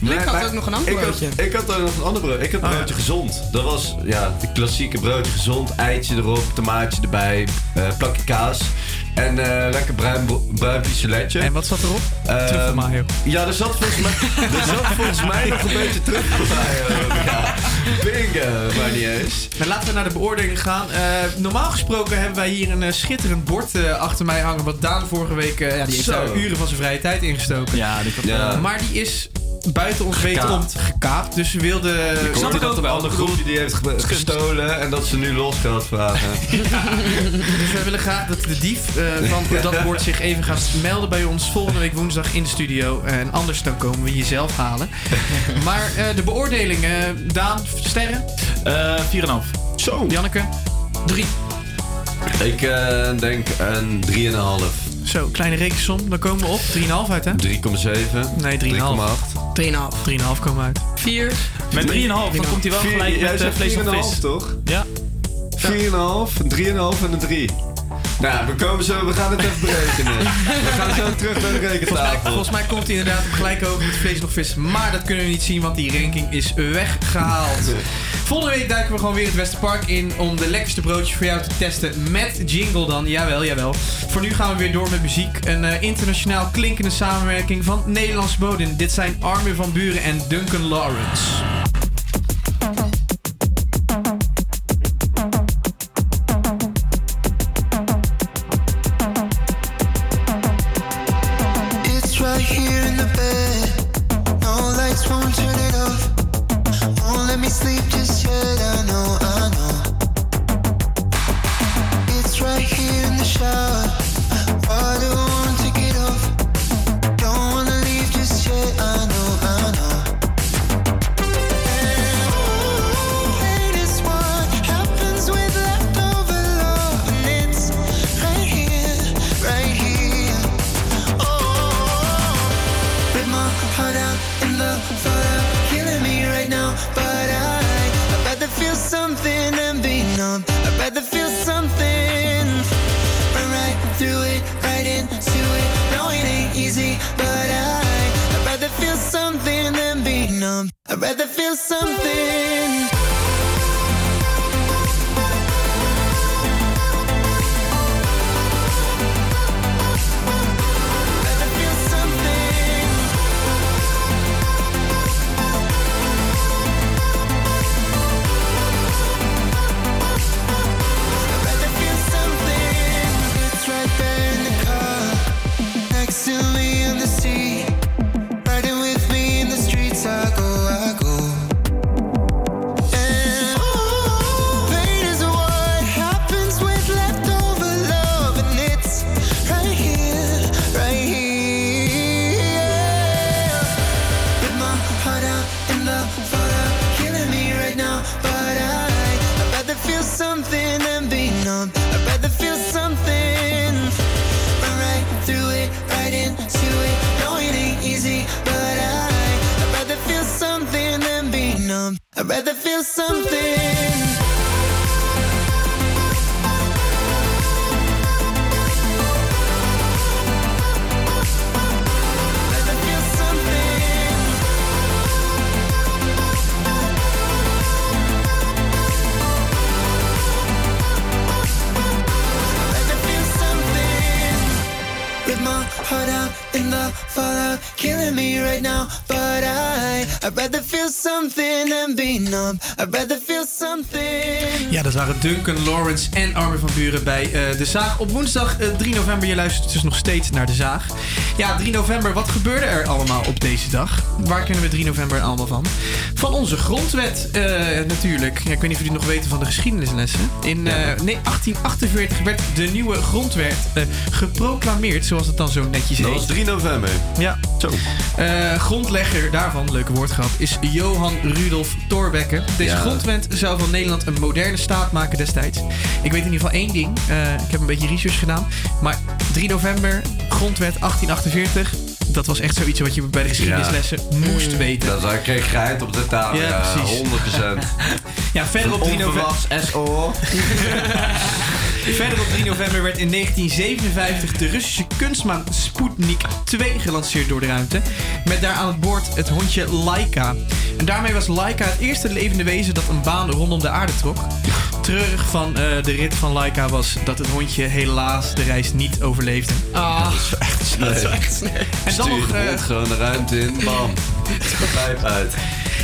Luc had ook nog een ander ik had, broodje. ik had ook nog een ander brood. Ik had Oh, ja. broodje gezond. Dat was ja, de klassieke broodje gezond. Eitje erop, tomaatje erbij, eh, plakje kaas. En eh, lekker bruin, bruin pistoletje. En wat zat erop? Ehm, Truffelmayo. Ja, er zat volgens mij, er zat volgens mij nog een beetje truffelmayo. Ja, bingo, maar niet eens. Maar laten we naar de beoordeling gaan. Eh, normaal gesproken hebben wij hier een eh, schitterend bord eh, achter mij hangen. Wat Daan vorige week, eh, ja, die heeft daar uren van zijn vrije tijd ingestoken. Ja, die Ja. eh, Maar die is buiten ons weten om Gekaapt. Dus we wilden... Ik snap dat ook een wel. ander Ik bedoel- groepje die heeft ge- gestolen en dat ze nu losgeld vragen. Dus wij willen graag dat de dief van dat bord zich even gaat melden bij ons volgende week woensdag in de studio. En anders dan komen we je zelf halen. Maar eh, de beoordeling, eh, Daan, sterren? eh, 4,5. Zo. Janneke? Drie. Ik eh, denk een 3,5. Zo, kleine rekensom. Dan komen we op 3,5 uit, hè? 3,7. Nee, 3,5. 3,5. 3,5 komen we uit. 4. Met 3,5 dan komt hij wel gelijk Jij met eh, vlees of 4,5 vis. toch? Ja. 4,5, een 3,5 en een 3. Nou, we komen zo, we gaan het even berekenen. We gaan zo terug naar de Volgens mij, rekentafel. volgens mij komt hij inderdaad op gelijk over met vlees nog vis. Maar dat kunnen we niet zien, want die ranking is weggehaald. Volgende week duiken we gewoon weer het Westerpark in om de lekkerste broodjes voor jou te testen met jingle dan. Jawel, jawel. Voor nu gaan we weer door met muziek. Een eh, internationaal klinkende samenwerking van Nederlandse bodem. Dit zijn Armin van Buren en Duncan Lawrence. Duncan Lawrence en Armin van Buren bij eh, De Zaag. Op woensdag eh, 3 november, je luistert dus nog steeds naar De Zaag. Ja, 3 november, wat gebeurde er allemaal op deze dag? Waar kennen we 3 november allemaal van? Van onze grondwet eh, natuurlijk. Ja, ik weet niet of jullie nog weten van de geschiedenislessen. In eh, nee, 1848 werd de nieuwe grondwet eh, geproclameerd, zoals het dan zo netjes heet. Dat was 3 november. Ja. Zo. Grondlegger daarvan, leuke woordgrap, is Johan Rudolf Thorbecke. Deze Ja. grondwet zou van Nederland een moderne staat maken destijds. Ik weet in ieder geval één ding. Ik heb een beetje research gedaan. Maar 3 november, grondwet 1848. Dat was echt zoiets wat je bij de geschiedenislessen moest weten. Dat daar kreeg geheid op de tafel. Ja, Ja, precies. 100%. Ja, verder op 3 november. SO. Verder op 3 november werd in 1957 de Russische kunstmaan Sputnik 2 gelanceerd door de ruimte. Met daar aan het boord het hondje Laika. En daarmee was Laika het eerste levende wezen dat een baan rondom de aarde trok. Treurig van eh, de rit van Laika was dat het hondje helaas de reis niet overleefde. Ah, Dat is echt sneu. dat is echt sneu. En dan nog, eh, gewoon de ruimte in. Bam. Pijp uit.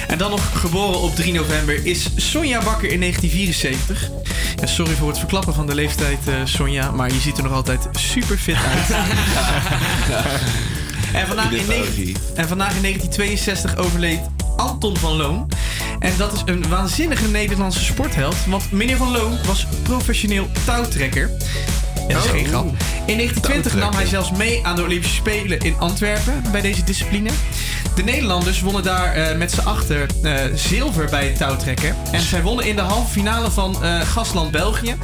En dan nog geboren op 3 november is Sonja Bakker in 1974. Ja, sorry voor het verklappen van de leeftijd, eh, Sonja, maar je ziet er nog altijd super fit uit. en, vandaag in en vandaag in 1962 overleed Anton van Loon. En dat is een waanzinnige Nederlandse sportheld. Want meneer van Loon was professioneel touwtrekker. Ja, dat is Oh. geen grap. In 1920 nam hij zelfs mee aan de Olympische Spelen in Antwerpen bij deze discipline. De Nederlanders wonnen daar eh, met z'n achter eh, zilver bij het touwtrekken. En zij wonnen in de halve finale van eh, Gastland België.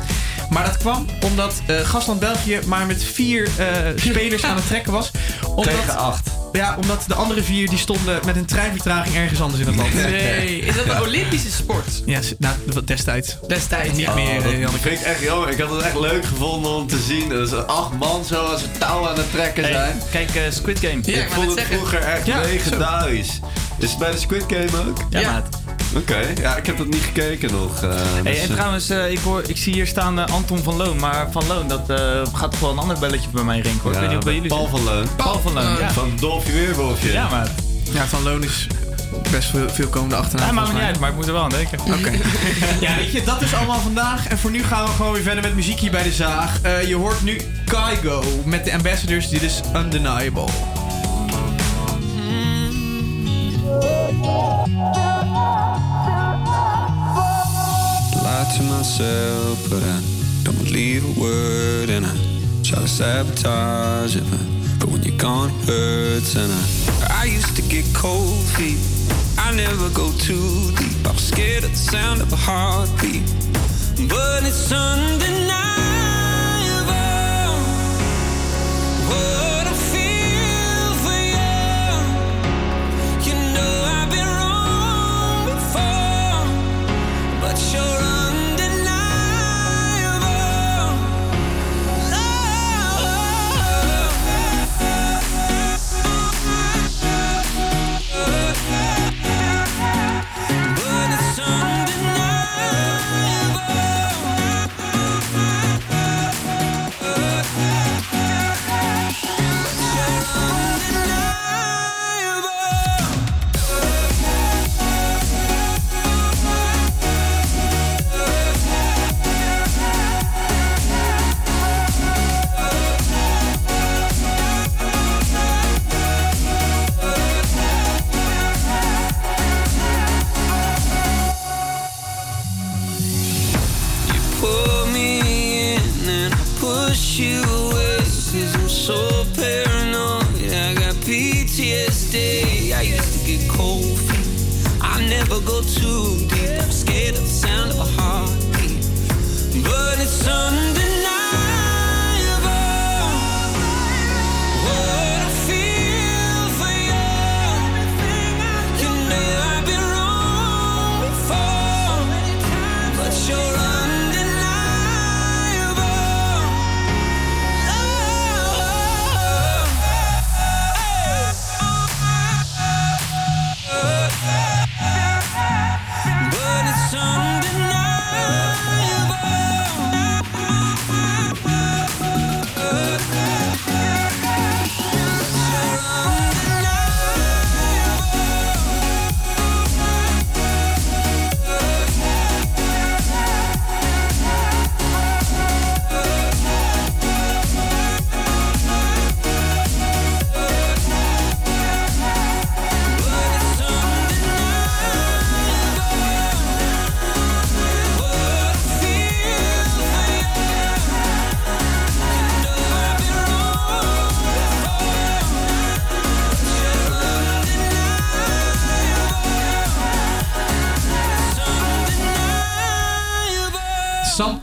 Maar dat kwam omdat eh, Gastland België maar met vier eh, spelers aan het trekken was. Omdat, Tegen acht. Ja, omdat de andere vier die stonden met een treinvertraging ergens anders in het land. Nee, is dat een Olympische sport? Ja, nou, destijds. Destijds, Niet ja. meer. Oh, eh, dat Janneke. vind ik echt jammer. Ik had het echt leuk gevonden om te zien. Dat ze acht man zo als ze touw aan het trekken Hey, zijn. kijk, eh, Squid Game. Ja, ik vond het zeggen. vroeger echt Ja, legendarisch. Is het bij de Squid Game ook? Ja, Ja. maat. Oké, ja, ik heb dat niet gekeken nog. eh, Hey, dus, en eh, trouwens, eh, ik, hoor, ik zie hier staan Anton van Loon. Maar Van Loon, dat eh, gaat toch wel een ander belletje bij mij rinken hoor. ik weet niet of bij jullie Paul van Leun. Paul van Loon, ja. Van Dolfje Weerwolfje. Ja, maat. Ja, Van Loon is best veel, veel komende achternaam. Hij maakt me niet uit, maar ik moet er wel aan denken. Oké. ja, weet je, dat is allemaal vandaag. En voor nu gaan we gewoon weer verder met muziek hier bij de zaag. Eh, je hoort nu Kaigo met de Ambassadors. Dit is Undeniable. lie to myself, but I don't believe a word, and I try to sabotage it. But, but when you're gone, it hurts, and I I used to get cold feet. I never go too deep. I was scared of the sound of a heartbeat, but it's undeniable. What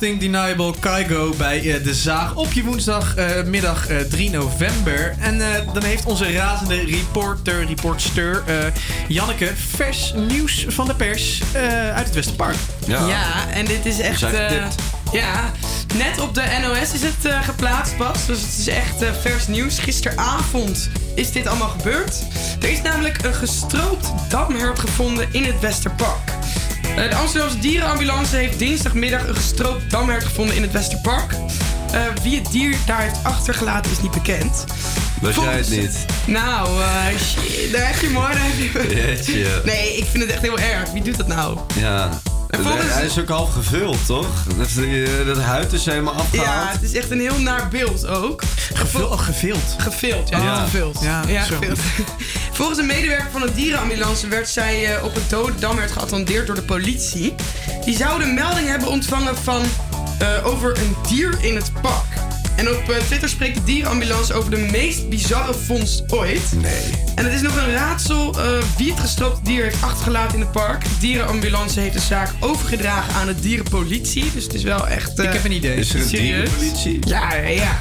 Something Deniable Kaigo bij eh, De Zaag op je woensdagmiddag middag eh, 3 november. En eh, dan heeft onze razende reporter, reportster eh, Janneke vers nieuws van de pers eh, uit het Westerpark. Ja. en dit is echt. eh, ja, net op de NOS is het eh, geplaatst, Bas. Dus het is echt eh, vers nieuws. Gisteravond is dit allemaal gebeurd. Er is namelijk een gestroopt damhert gevonden in het Westerpark. De Amsterdamse dierenambulance heeft dinsdagmiddag een gestroopt damhert gevonden in het Westerpark. Eh, wie het dier daar heeft achtergelaten is niet bekend. Was jij het niet? Nou, eh, shit, daar heb je mooi. heb je-. Nee, ik vind het echt heel erg. Wie doet dat nou? Ja. Volgens- Hij is ook half gevuld, toch? Dat, eh, dat huid is helemaal afgehaald. Ja, het is echt een heel naar beeld ook. Gevuld? Oh, gevild. Gevild, ja. Ja. Gevild. Ja, gevild. Volgens een medewerker van de dierenambulance werd zij eh, op een dode damhert geattendeerd door de politie. Die zouden melding hebben ontvangen van, eh, over een dier in het park. En op eh, Twitter spreekt de dierenambulance over de meest bizarre vondst ooit. Nee. En het is nog een raadsel eh, wie het gestroopte dier heeft achtergelaten in het park. De dierenambulance heeft de zaak overgedragen aan de dierenpolitie. Dus het is wel echt... Ik heb een idee. Is er een serieus? dierenpolitie? Ja, ja.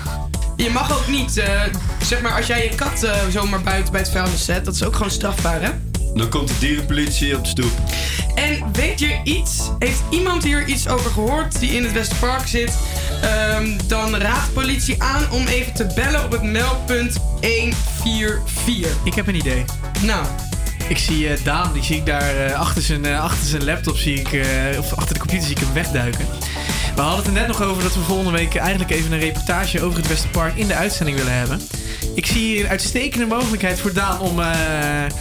Je mag ook niet, eh, zeg maar, als jij je kat eh, zomaar buiten bij het vuilnis zet, dat is ook gewoon strafbaar, hè? Dan komt de dierenpolitie op de stoep. En weet je iets? Heeft iemand hier iets over gehoord die in het Westerpark zit? Ehm, dan raadt de politie aan om even te bellen op het meldpunt 144. Ik heb een idee. Nou. Ik zie eh, Daan, die zie ik daar eh, achter, zijn, eh, achter zijn laptop, zie ik, eh, of achter de computer zie ik hem wegduiken. We hadden het er net nog over dat we volgende week eigenlijk even een reportage over het Westerpark in de uitzending willen hebben. Ik zie hier een uitstekende mogelijkheid voor Daan om eh,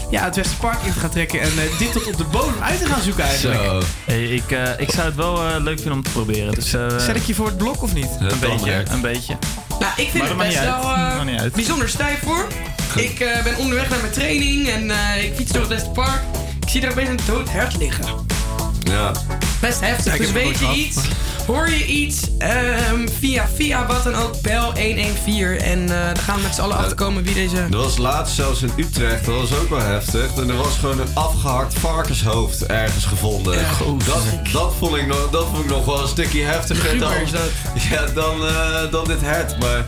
ja, het Westerpark in te gaan trekken en eh, dit tot op de bodem uit te gaan zoeken eigenlijk. Hey, ik, eh, ik zou het wel leuk vinden om te proberen. Dus, eh, Zet ik je voor het blok of niet? Een beetje, een beetje. Nou, ik vind Maar het best wel eh, bijzonder stijf voor. Ik eh, ben onderweg naar mijn training en eh, ik fiets door het Westerpark. Ik zie daar opeens een dood hert liggen. Ja. Best heftig. Dus weet je nooit iets? Hoor je iets? Ehm, via, via wat dan ook, bel 114. En eh dan gaan we met z'n allen achterkomen wie deze... Er was laatst zelfs in Utrecht, dat was ook wel heftig. En er was gewoon een afgehakt varkenshoofd ergens gevonden. dat, dat, vond ik nog, dat vond ik nog wel een stukje heftiger dan, Luguber is dat. ja, dan, eh, dan dit hert. Maar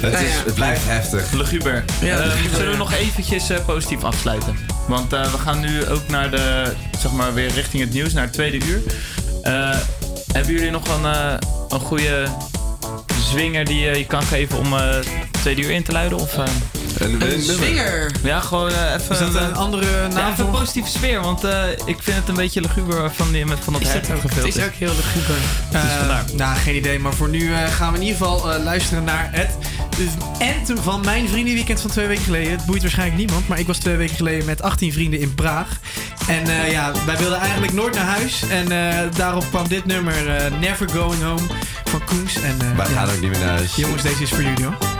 het, Nou is, ja. het blijft heftig. Luguber. Ja, Eh, zullen we nog eventjes eh, positief afsluiten? Want eh, we gaan nu ook naar de, zeg maar, weer richting het nieuws, naar het tweede uur. Eh, hebben jullie nog een, eh, een goede zwinger die je je kan geven om eh het tweede uur in te luiden? Of, eh? Een zwinger? Ja, gewoon eh, even... Is dat een eh, andere ja, naam even een voor? positieve sfeer, want eh, ik vind het een beetje luguber van, die, met, van dat hert gefilmd Het is ook heel luguber. Dus vandaar. nou, geen idee. Maar voor nu eh, gaan we in ieder geval eh, luisteren naar het anthem van mijn vriendenweekend van twee weken geleden. Het boeit waarschijnlijk niemand, maar ik was twee weken geleden met 18 vrienden in Praag. En eh, ja, wij wilden eigenlijk nooit naar huis. En eh, daarop kwam dit nummer Never Going Home van Koens. En, eh, Wij ja. gaan ook niet meer naar huis. Jongens, deze is voor jullie hoor.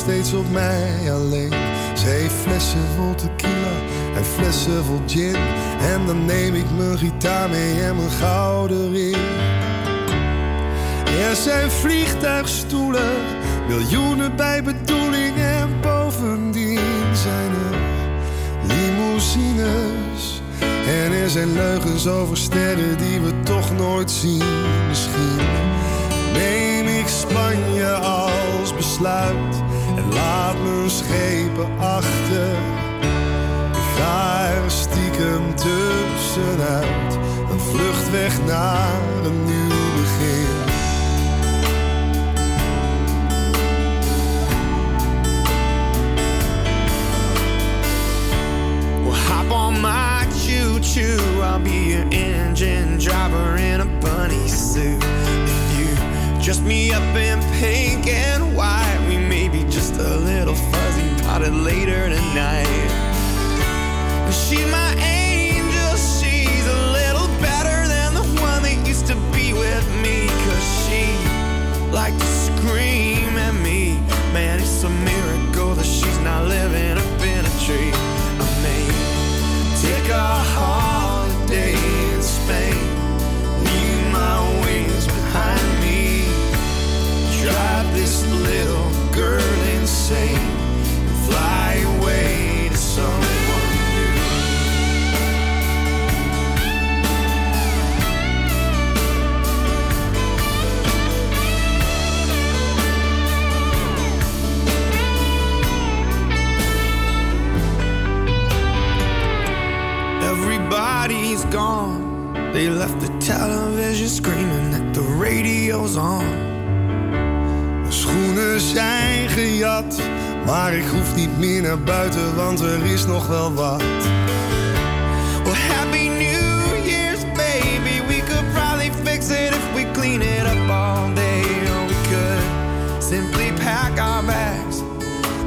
Steeds op mij alleen. Ze heeft flessen vol tequila en flessen vol gin. En dan neem ik mijn gitaar mee en mijn gouden ring. Er zijn vliegtuigstoelen, miljoenen bij bedoeling. En bovendien zijn er limousines. En er zijn leugens over sterren die we toch nooit zien. Misschien neem ik Spanje als besluit laat mijn schepen achter. Ik ga er stiekem tussenuit, een vlucht weg naar een nieuw begin. Well, hop on my choo choo. I'll be your engine driver in a bunny suit. If you dress me up in pink and a little fuzzy potted later tonight. She's my angel, she's a little better than the one that used to be with me. Cause she liked They left the television screaming that the radio's on. Mijn schoenen zijn gejat, maar ik hoef niet meer naar buiten, want er is nog wel wat. Well, Happy New Year's, baby. We could probably fix it if we clean it up all day. Or we could simply pack our bags.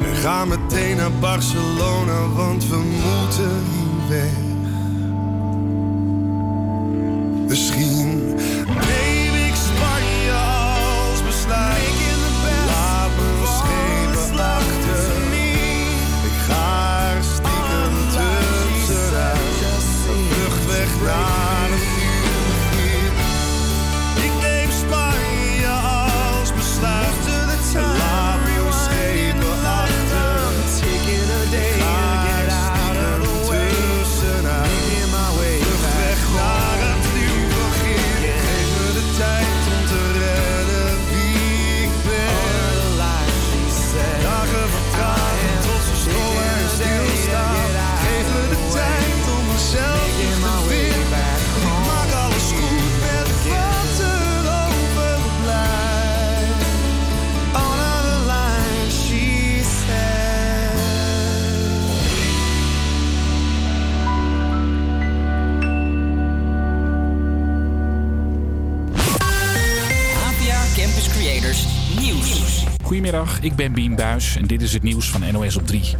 We gaan meteen naar Barcelona, want we moeten hier weg. Misschien Goedemiddag, ik ben Bien Buis en dit is het nieuws van NOS op 3.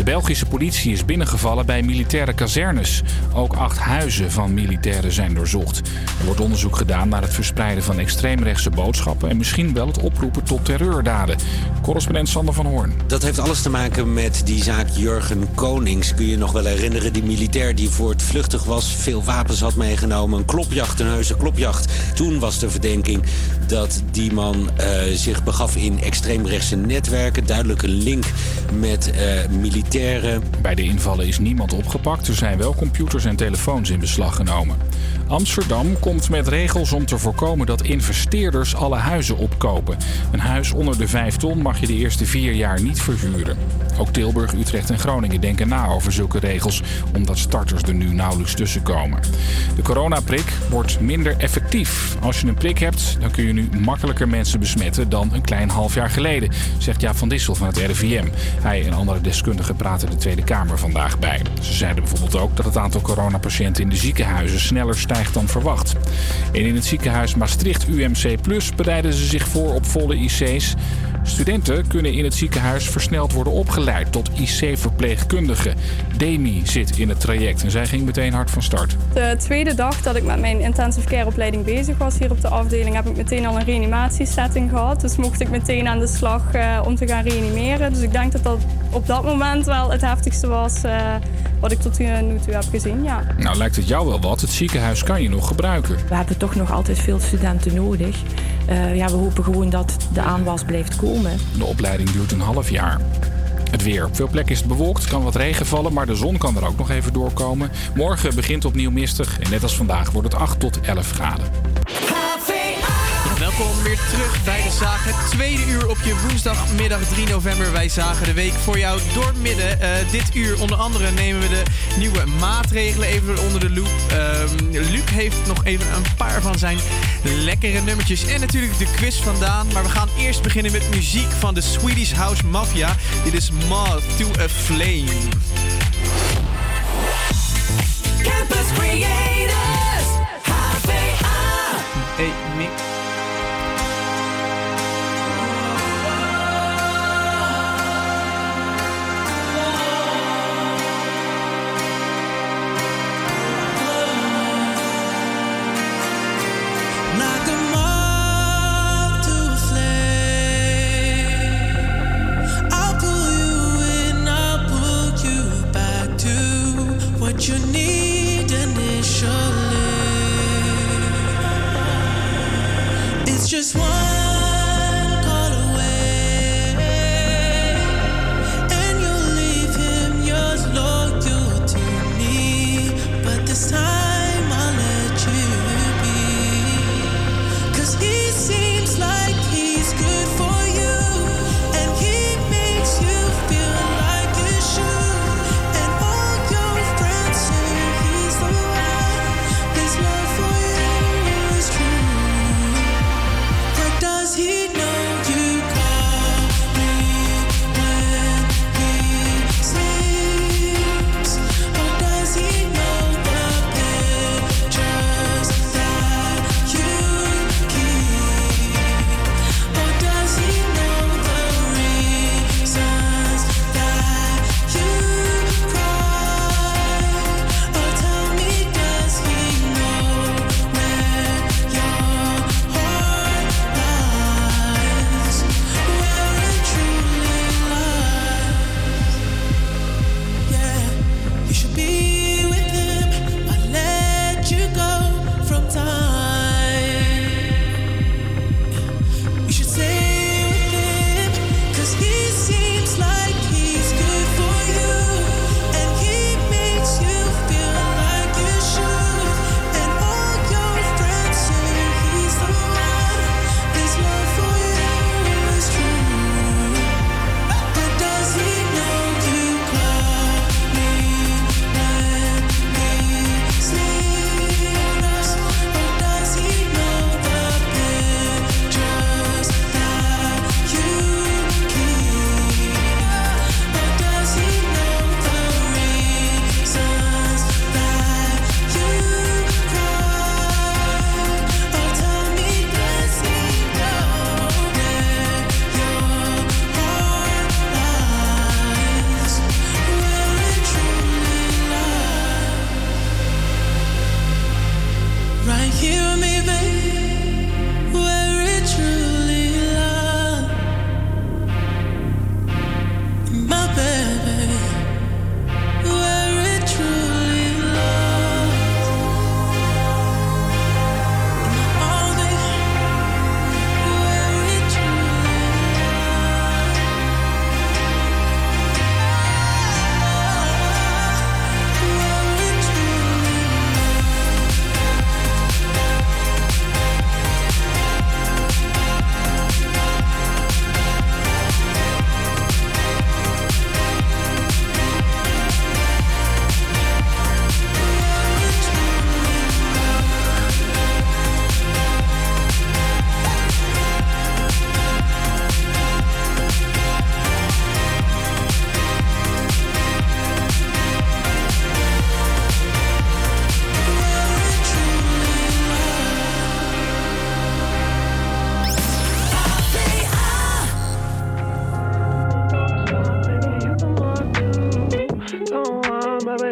De Belgische politie is binnengevallen bij militaire kazernes. Ook acht huizen van militairen zijn doorzocht. Er wordt onderzoek gedaan naar het verspreiden van extreemrechtse boodschappen... en misschien wel het oproepen tot terreurdaden. Correspondent Sander van Hoorn. Dat heeft alles te maken met die zaak Jurgen Konings. Kun je nog wel herinneren? Die militair die voor het vluchtig was, veel wapens had meegenomen. Een klopjacht, een heuse klopjacht. Toen was de verdenking dat die man eh, zich begaf in extreemrechtse netwerken. Duidelijk een link met eh, Bij de invallen is niemand opgepakt. Er zijn wel computers en telefoons in beslag genomen. Amsterdam komt met regels om te voorkomen dat investeerders alle huizen opkopen. Een huis onder de 5 ton mag je de eerste vier jaar niet verhuren. Ook Tilburg, Utrecht en Groningen denken na over zulke regels, omdat starters er nu nauwelijks tussen komen. De coronaprik wordt minder effectief. Als je een prik hebt, dan kun je nu makkelijker mensen besmetten dan een klein half jaar geleden, zegt Jaap van Dissel van het RIVM. Hij en andere deskundigen praten de Tweede Kamer vandaag bij. Ze zeiden bijvoorbeeld ook dat het aantal coronapatiënten in de ziekenhuizen sneller stijgt dan verwacht. En in het ziekenhuis Maastricht UMC Plus bereiden ze zich voor op volle IC's. Studenten kunnen in het ziekenhuis versneld worden opgeleid tot IC-verpleegkundige. Demi zit in het traject en zij ging meteen hard van start. De tweede dag dat ik met mijn intensive care opleiding bezig was hier op de afdeling, heb ik meteen al een reanimatiesetting gehad. Dus mocht ik meteen aan de slag eh, om te gaan reanimeren. Dus ik denk dat dat op dat moment wel het heftigste was eh, wat ik tot nu toe heb gezien. Ja. Nou lijkt het jou wel wat, het ziekenhuis kan je nog gebruiken. We hebben toch nog altijd veel studenten nodig. Eh, ja, we hopen gewoon dat de aanwas blijft komen. De opleiding duurt een half jaar. Het weer. Op veel plekken is het bewolkt, kan wat regen vallen, maar de zon kan er ook nog even doorkomen. Morgen begint opnieuw mistig en net als vandaag wordt het 8 tot 11 graden. Welkom weer terug bij de Zaag. Het tweede uur op je woensdagmiddag 3 november. Wij zagen de week voor jou doormidden. Eh dit uur onder andere nemen we de nieuwe maatregelen even onder de loep. Ehm, Luc heeft nog even een paar van zijn lekkere nummertjes. En natuurlijk de quiz vandaan. Maar we gaan eerst beginnen met muziek van de Swedish House Mafia. Dit is Moth to a Flame. Campus Creators,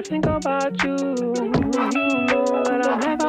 think about you, you know that I'm never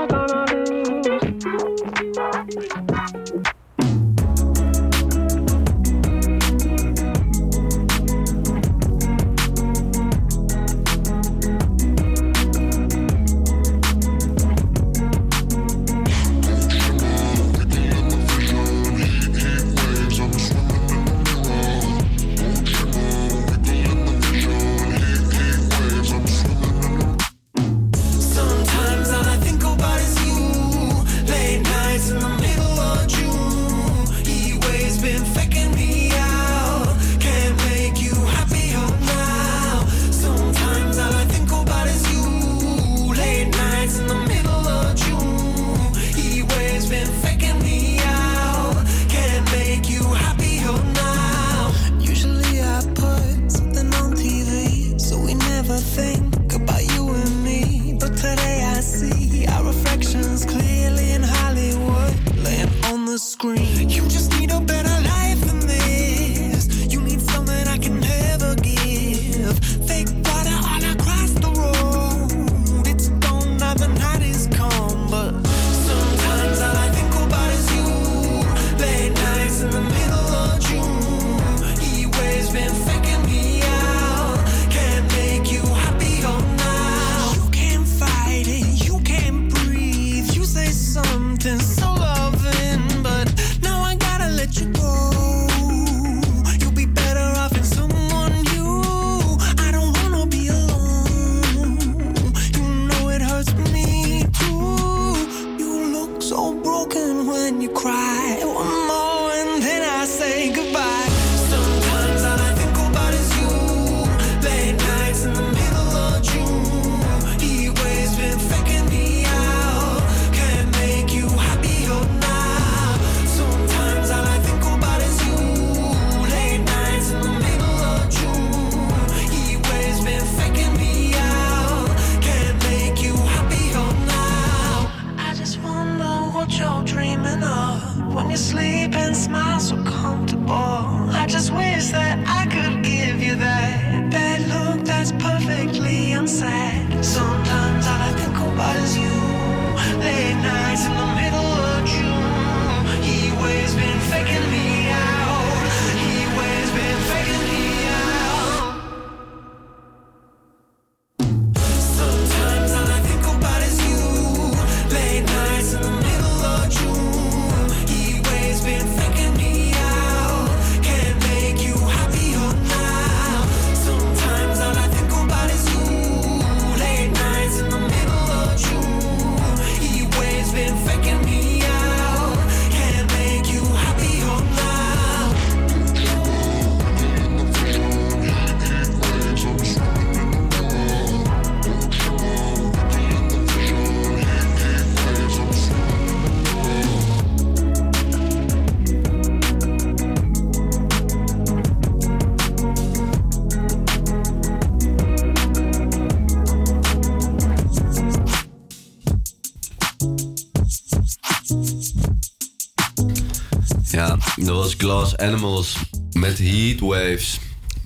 Animals met Heat Waves.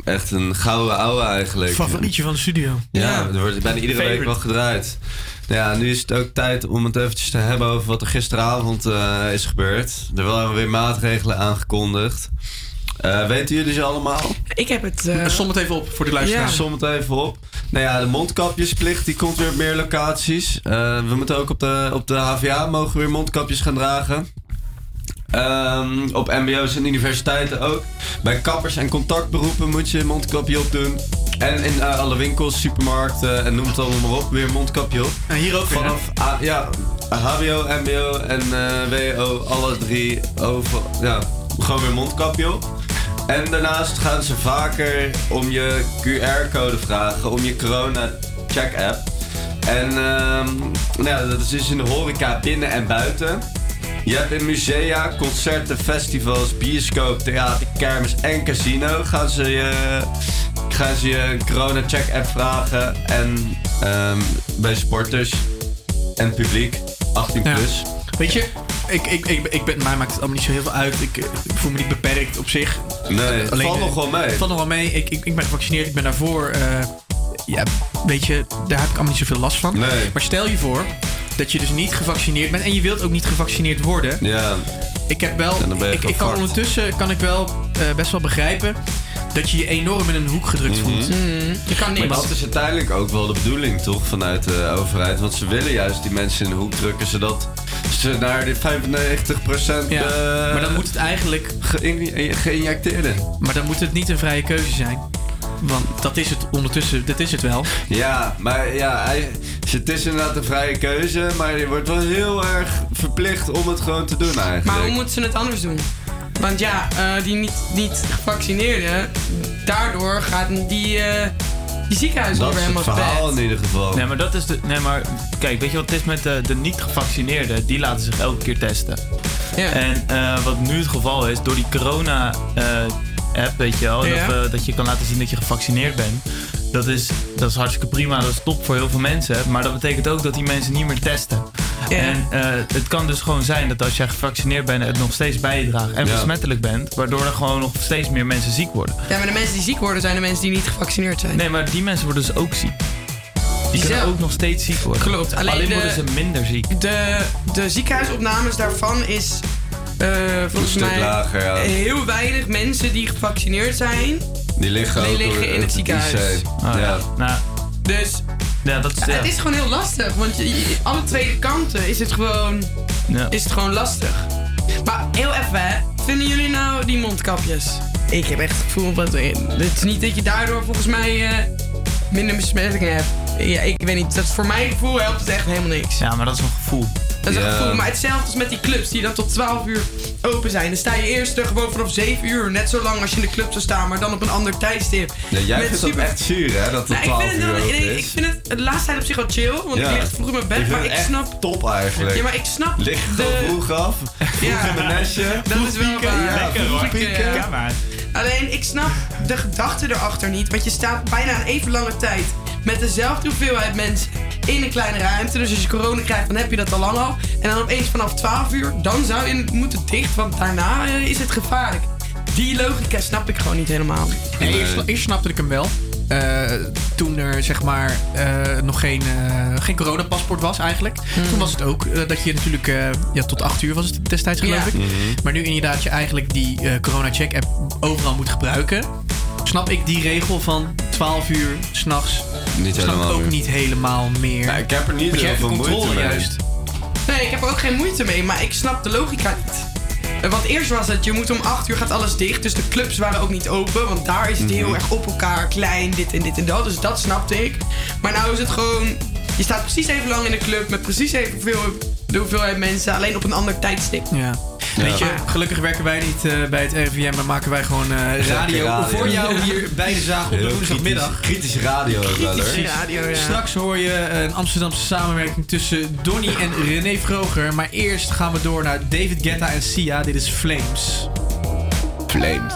Echt een gouden ouwe eigenlijk. Favorietje van de studio. Ja, er wordt bijna iedere week wel gedraaid. Nou Ja, nu is het ook tijd om het eventjes te hebben over wat er gisteravond eh, is gebeurd. Er werden weer maatregelen aangekondigd. Eh, weten jullie ze allemaal? Ik heb het... eh, Som het even op voor de luisteraars. Ja. Som het even op. Nou ja, de mondkapjesplicht die komt weer op meer locaties. Eh, we moeten ook op de, op de HVA mogen we weer mondkapjes gaan dragen. Ehm, op mbo's en universiteiten ook. Bij kappers en contactberoepen moet je een mondkapje op doen. En in eh, alle winkels, supermarkten en noem het allemaal maar op, weer een mondkapje op. En hier ook weer? Vanaf A- ja, HBO, MBO en eh WO, alle drie over, ja, gewoon weer mondkapje op. En daarnaast gaan ze vaker om je QR-code vragen, om je corona-check-app. En ehm, nou ja, dat is dus in de horeca binnen en buiten. Je hebt in musea, concerten, festivals, bioscoop, theater, kermis en casino gaan ze je, gaan ze je corona-check-app vragen. En ehm, bij sporters en publiek, 18 Ja. plus. Weet je, ik, ik, ik, ik ben, mij maakt het allemaal niet zo heel veel uit. Ik, ik voel me niet beperkt op zich. Nee, het valt nog wel mee. Het valt nog wel mee. Ik, ik, ik ben gevaccineerd. Ik ben daarvoor. eh, ja, weet je, daar heb ik allemaal niet zoveel last van. Nee. Maar stel je voor dat je dus niet gevaccineerd bent en je wilt ook niet gevaccineerd worden. Ja. Ik heb wel, En dan ben je ik, ik kan ondertussen kan ik wel eh, best wel begrijpen dat je je enorm in een hoek gedrukt voelt. Mhm. Je kan Maar niks. dat is uiteindelijk ook wel de bedoeling, toch, vanuit de overheid. Want ze willen juist die mensen in de hoek drukken, zodat ze naar de 95% Ja, eh, maar dan moet het eigenlijk geïnjecteerd. Maar dan moet het niet een vrije keuze zijn. Want dat is het ondertussen, dat is het wel. Ja, maar ja, hij, het is inderdaad een vrije keuze, maar je wordt wel heel erg verplicht om het gewoon te doen eigenlijk. Maar hoe moeten ze het anders doen? Want ja, eh, die niet, niet gevaccineerden, daardoor gaat die, eh die ziekenhuizen dat weer is het helemaal verhaal in ieder geval. Nee, maar dat is de. Nee, maar kijk, weet je wat het is met de, de niet-gevaccineerden? Die laten zich elke keer testen. En eh, wat nu het geval is, door die weet je wel, Ja. dat, je kan laten zien dat je gevaccineerd bent. Dat is, dat is hartstikke prima, dat is top voor heel veel mensen. Maar dat betekent ook dat die mensen niet meer testen. Ja. En eh, het kan dus gewoon zijn dat als jij gevaccineerd bent, het nog steeds bij je draagt en Ja. besmettelijk bent, waardoor er gewoon nog steeds meer mensen ziek worden. Ja, maar de mensen die ziek worden zijn de mensen die niet gevaccineerd zijn. Nee, maar die mensen worden dus ook ziek. Die kunnen zelf- ook nog steeds ziek worden. Klopt, alleen de- worden ze minder ziek. De, de ziekenhuisopnames daarvan is eh, volgens mij lager, ja. heel weinig mensen die gevaccineerd zijn. Die liggen Die ook liggen in het ziekenhuis. Ah, ja. Nou, Dus ja, dat is, ja, het is gewoon heel lastig. Want je, je- alle twee kanten is het gewoon, Ja. is het gewoon lastig. Maar heel even, hè. Vinden jullie nou die mondkapjes? Ik heb echt het gevoel dat... Het is niet dat je daardoor volgens mij eh, minder besmettingen hebt. Ja, ik weet niet. Dat is voor mijn gevoel helpt het echt helemaal niks. Ja, maar dat is een gevoel. Dat is een Ja. gevoel. Maar hetzelfde als met die clubs die dan tot 12 uur open zijn. Dan sta je eerst er gewoon vanaf 7 uur. Net zo lang als je in de club zou staan, maar dan op een ander tijdstip. Nee, jij Met vindt dat super- echt zuur, hè? Dat het Nou, ik 12 vind het, uur nee, is. ik vind het de laatste tijd op zich wel chill. Want Ja. ik lig vroeg in mijn bed. Ik vind Maar het ik echt snap... top eigenlijk. Ja, maar ik snap Lig de... gewoon vroeg af, vroeg in mijn nestje. Dat is wel pieken, waar. ja, Vroeg vroeg pieken, ja. Alleen, ik snap de gedachte erachter niet. Want je staat bijna een even lange tijd met dezelfde hoeveelheid mensen in een kleine ruimte. Dus als je corona krijgt, dan heb je dat al lang al. En dan opeens vanaf 12 uur, dan zou je moeten dicht. Want daarna eh, is het gevaarlijk. Die logica snap ik gewoon niet helemaal. Nee, eerst, eerst snapte ik hem wel. Eh, toen er zeg maar eh, nog geen, eh, geen coronapaspoort was eigenlijk. Hmm. Toen was het ook dat je natuurlijk eh, ja, tot 8 uur was het destijds geloof Ja. ik. Mhm. Maar nu inderdaad je eigenlijk die eh, corona-check app overal moet gebruiken. Snap ik die regel van 12 uur s'nachts. Niet snap helemaal ik ook meer. niet helemaal meer. ik heb er niet heel veel de moeite controle mee. juist. Nee, ik heb er ook geen moeite mee, maar ik snap de logica niet. Eh, Want eerst was het, je moet om 8 uur gaat alles dicht. Dus de clubs waren ook niet open. Want daar is het heel Mhm. erg op elkaar, klein, dit en dit en dat. Dus dat snapte ik. Maar nou is het gewoon, je staat precies even lang in de club met precies evenveel de hoeveelheid mensen, alleen op een ander tijdstip. Ja. Weet je, gelukkig werken wij niet eh, bij het RIVM, maar maken wij gewoon eh, radio, radio. voor jou hier bij de zaag op de woensdagmiddag. kritisch- Kritische radio hè? Radio, ja. Straks hoor je een Amsterdamse samenwerking tussen Donny en René Vroger. Maar eerst gaan we door naar David Guetta en Sia. Dit is Flames. Flames.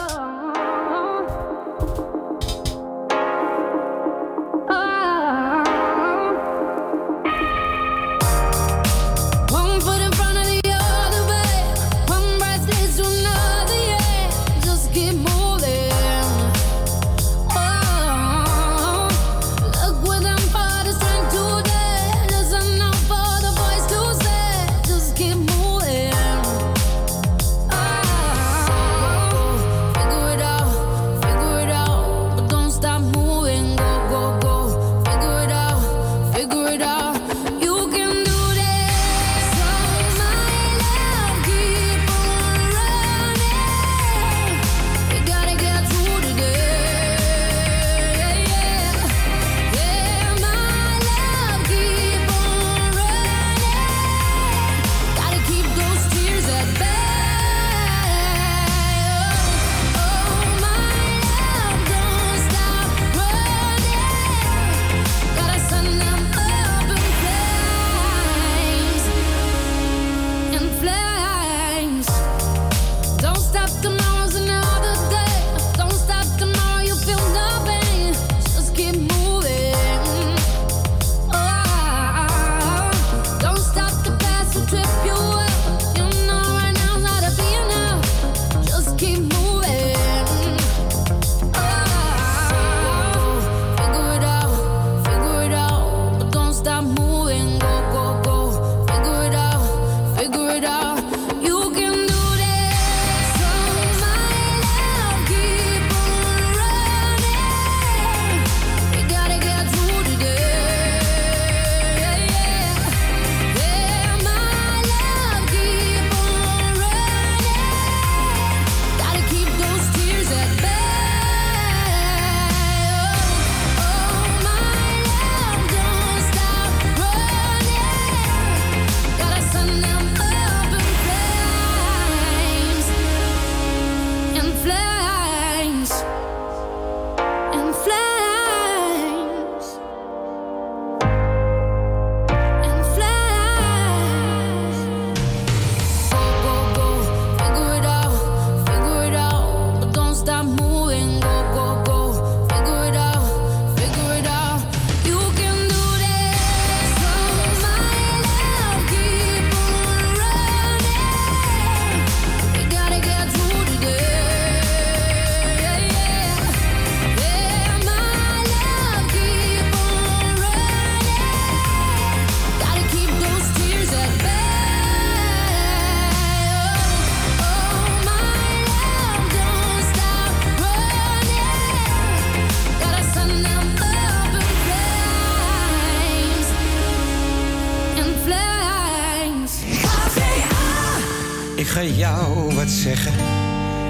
Jou wat zeggen.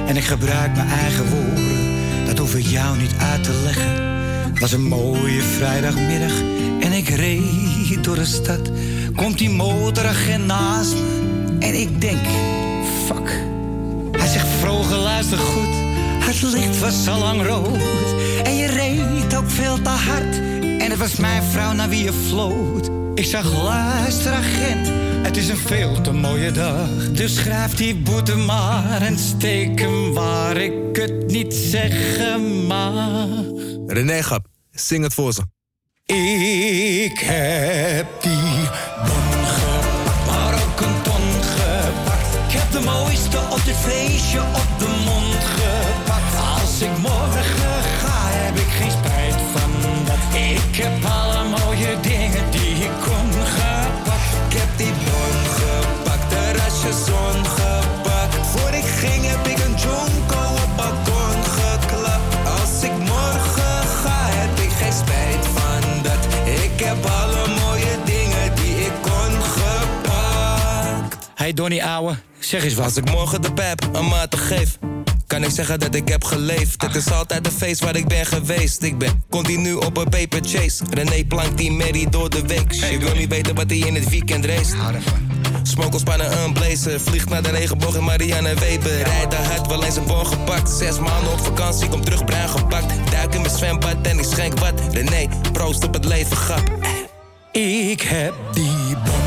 En ik gebruik mijn eigen woorden, dat hoef ik jou niet uit te leggen. Het was een mooie vrijdagmiddag en ik reed door de stad. Komt die motoragent naast me en ik denk, fuck. Hij zegt, vroeger luister goed, het licht was al lang rood. En je reed ook veel te hard. En het was mijn vrouw naar wie je floot. Ik zag, luister agent, het is een veel te mooie dag. Dus schrijf die boete maar en steek hem waar ik het niet zeggen mag. René Gap, zing het voor ze. Ik heb die bon gepakt, maar ook een ton gepakt. Ik heb de mooiste op dit feestje op Donnie ouwe, zeg eens wat. Als ik morgen de pep een maat te geef, kan ik zeggen dat ik heb geleefd. Het is altijd de feest waar ik ben geweest. Ik ben continu op een paper chase. René plankt die Mary door de week. Je wil niet weten wat hij in het weekend race. Smokkel spannen een blazer. Vliegt naar de regenboog in Marianne Weber. Rijdt de hard, wel eens een bon gepakt. Zes maanden op vakantie, kom terug bruin gepakt. Duik in mijn zwembad en ik schenk wat. René, proost op het leven, grap. Ik heb die bon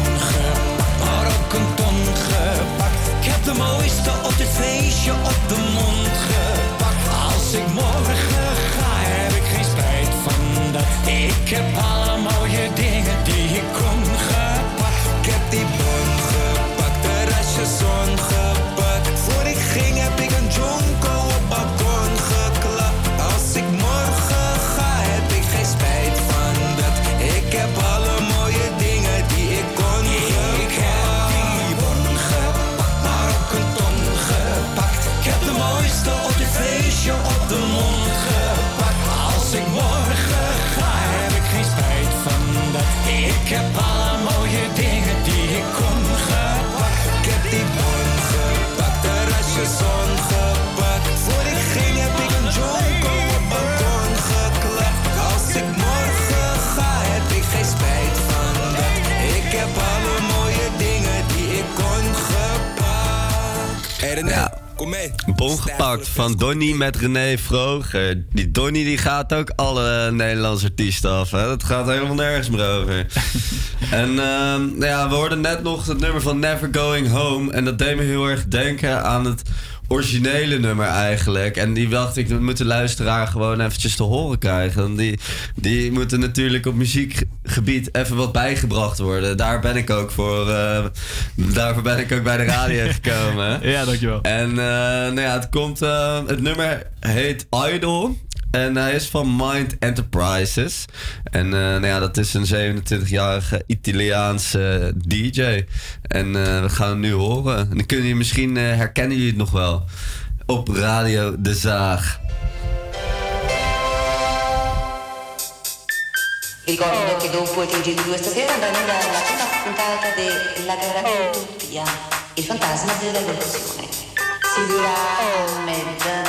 de mooiste op dit feestje op de mond gepakt. Als ik morgen ga, heb ik geen spijt van dat. Ik heb alle mooie dingen Ik mee. Bon gepakt van Donny met René Vroger. Die Donny die gaat ook alle Nederlandse artiesten af. Hè? Dat gaat helemaal nergens meer over. en ehm, nou ja, we hoorden net nog het nummer van Never Going Home. En dat deed me heel erg denken aan het originele nummer eigenlijk. En die dacht ik, dat moet de luisteraar gewoon eventjes te horen krijgen. Want Die, die moeten natuurlijk op muziekgebied even wat bijgebracht worden. Daar ben ik ook voor. eh, daarvoor ben ik ook bij de radio gekomen. Ja, dankjewel. En eh, nou ja, het komt. eh, het nummer heet Idol. En hij is van Mind Enterprises. En eh, nou ja, dat is een 27-jarige Italiaanse DJ. En eh, we gaan hem nu horen. En dan kunnen jullie misschien eh, herkennen jullie het nog wel. Op Radio De Zaag. Ricordo che dopo i TG2 stasera andrà in onda la prima puntata della gara Utopia, il fantasma della delusione. Si durerà a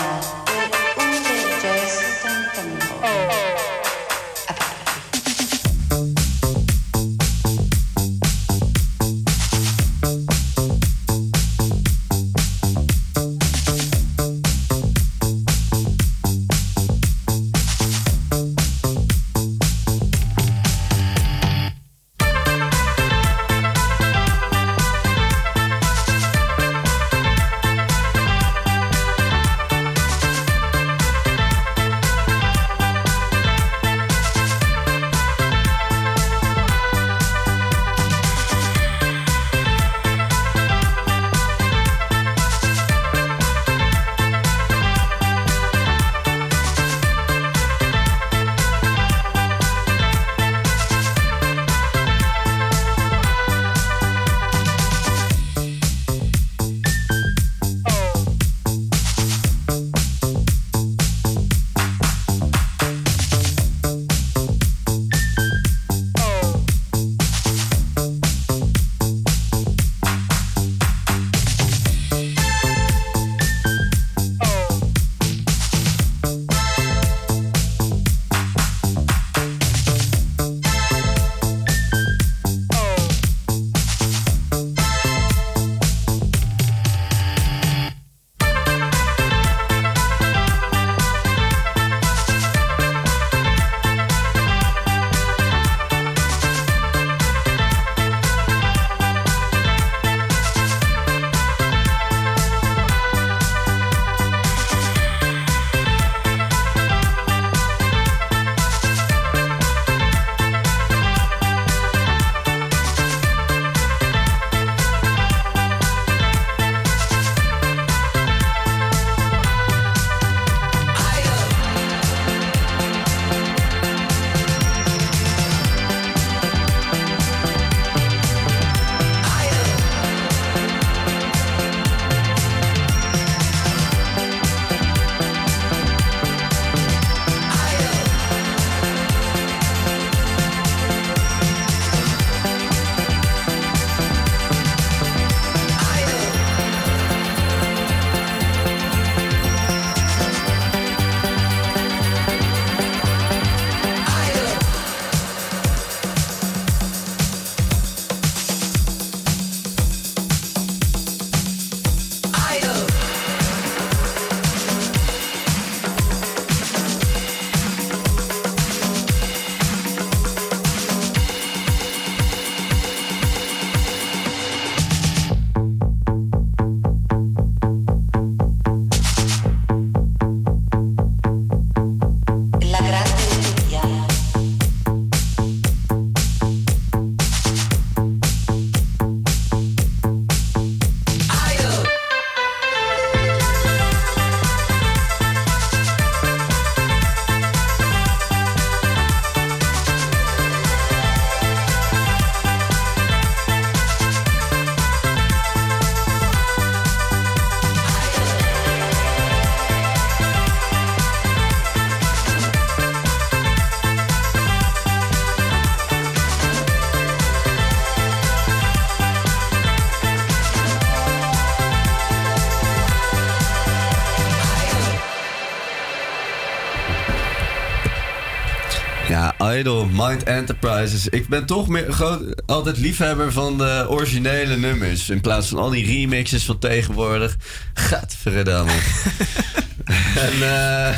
Idol, Mind Enterprises. Ik ben toch meer, groot, altijd liefhebber van de originele nummers. In plaats van al die remixes van tegenwoordig. Gadverdamme. en eh,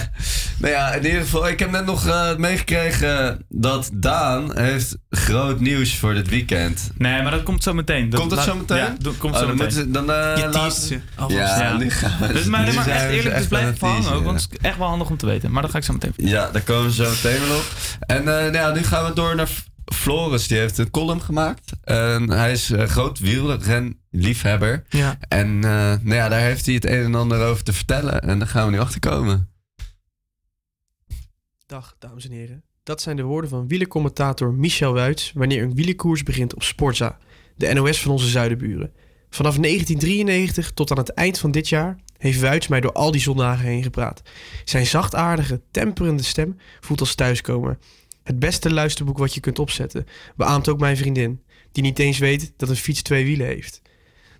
nou ja, in ieder geval, ik heb net nog eh, meegekregen dat Daan heeft groot nieuws voor dit weekend. Nee, maar dat komt zo meteen. Dat Komt dat laat- zo meteen? Ja, dat komt Oh, zo dan meteen. ze- dan, eh, Je alvast. Ja, nu gaan we- Dus, maar, nu maar zijn echt eerlijk, echt dus blijf hangen ook. Want het is echt wel handig om te weten. Maar dat ga ik zo meteen Ja, daar komen we zo meteen wel op. En eh, nou ja, nu gaan we door naar Floris. Die heeft een column gemaakt. En hij is eh, groot wielrenliefhebber. Ja. En eh, nou ja, daar heeft hij het een en ander over te vertellen. En daar gaan we nu achter komen. Dag, dames en heren. Dat zijn de woorden van wielercommentator Michel Wuits wanneer een wielerkoers begint op Sportza, de NOS van onze zuidenburen. Vanaf 1993 tot aan het eind van dit jaar heeft Wuits mij door al die zondagen heen gepraat. Zijn zachtaardige, temperende stem voelt als thuiskomen. Het beste luisterboek wat je kunt opzetten, beaamt ook mijn vriendin, die niet eens weet dat een fiets twee wielen heeft.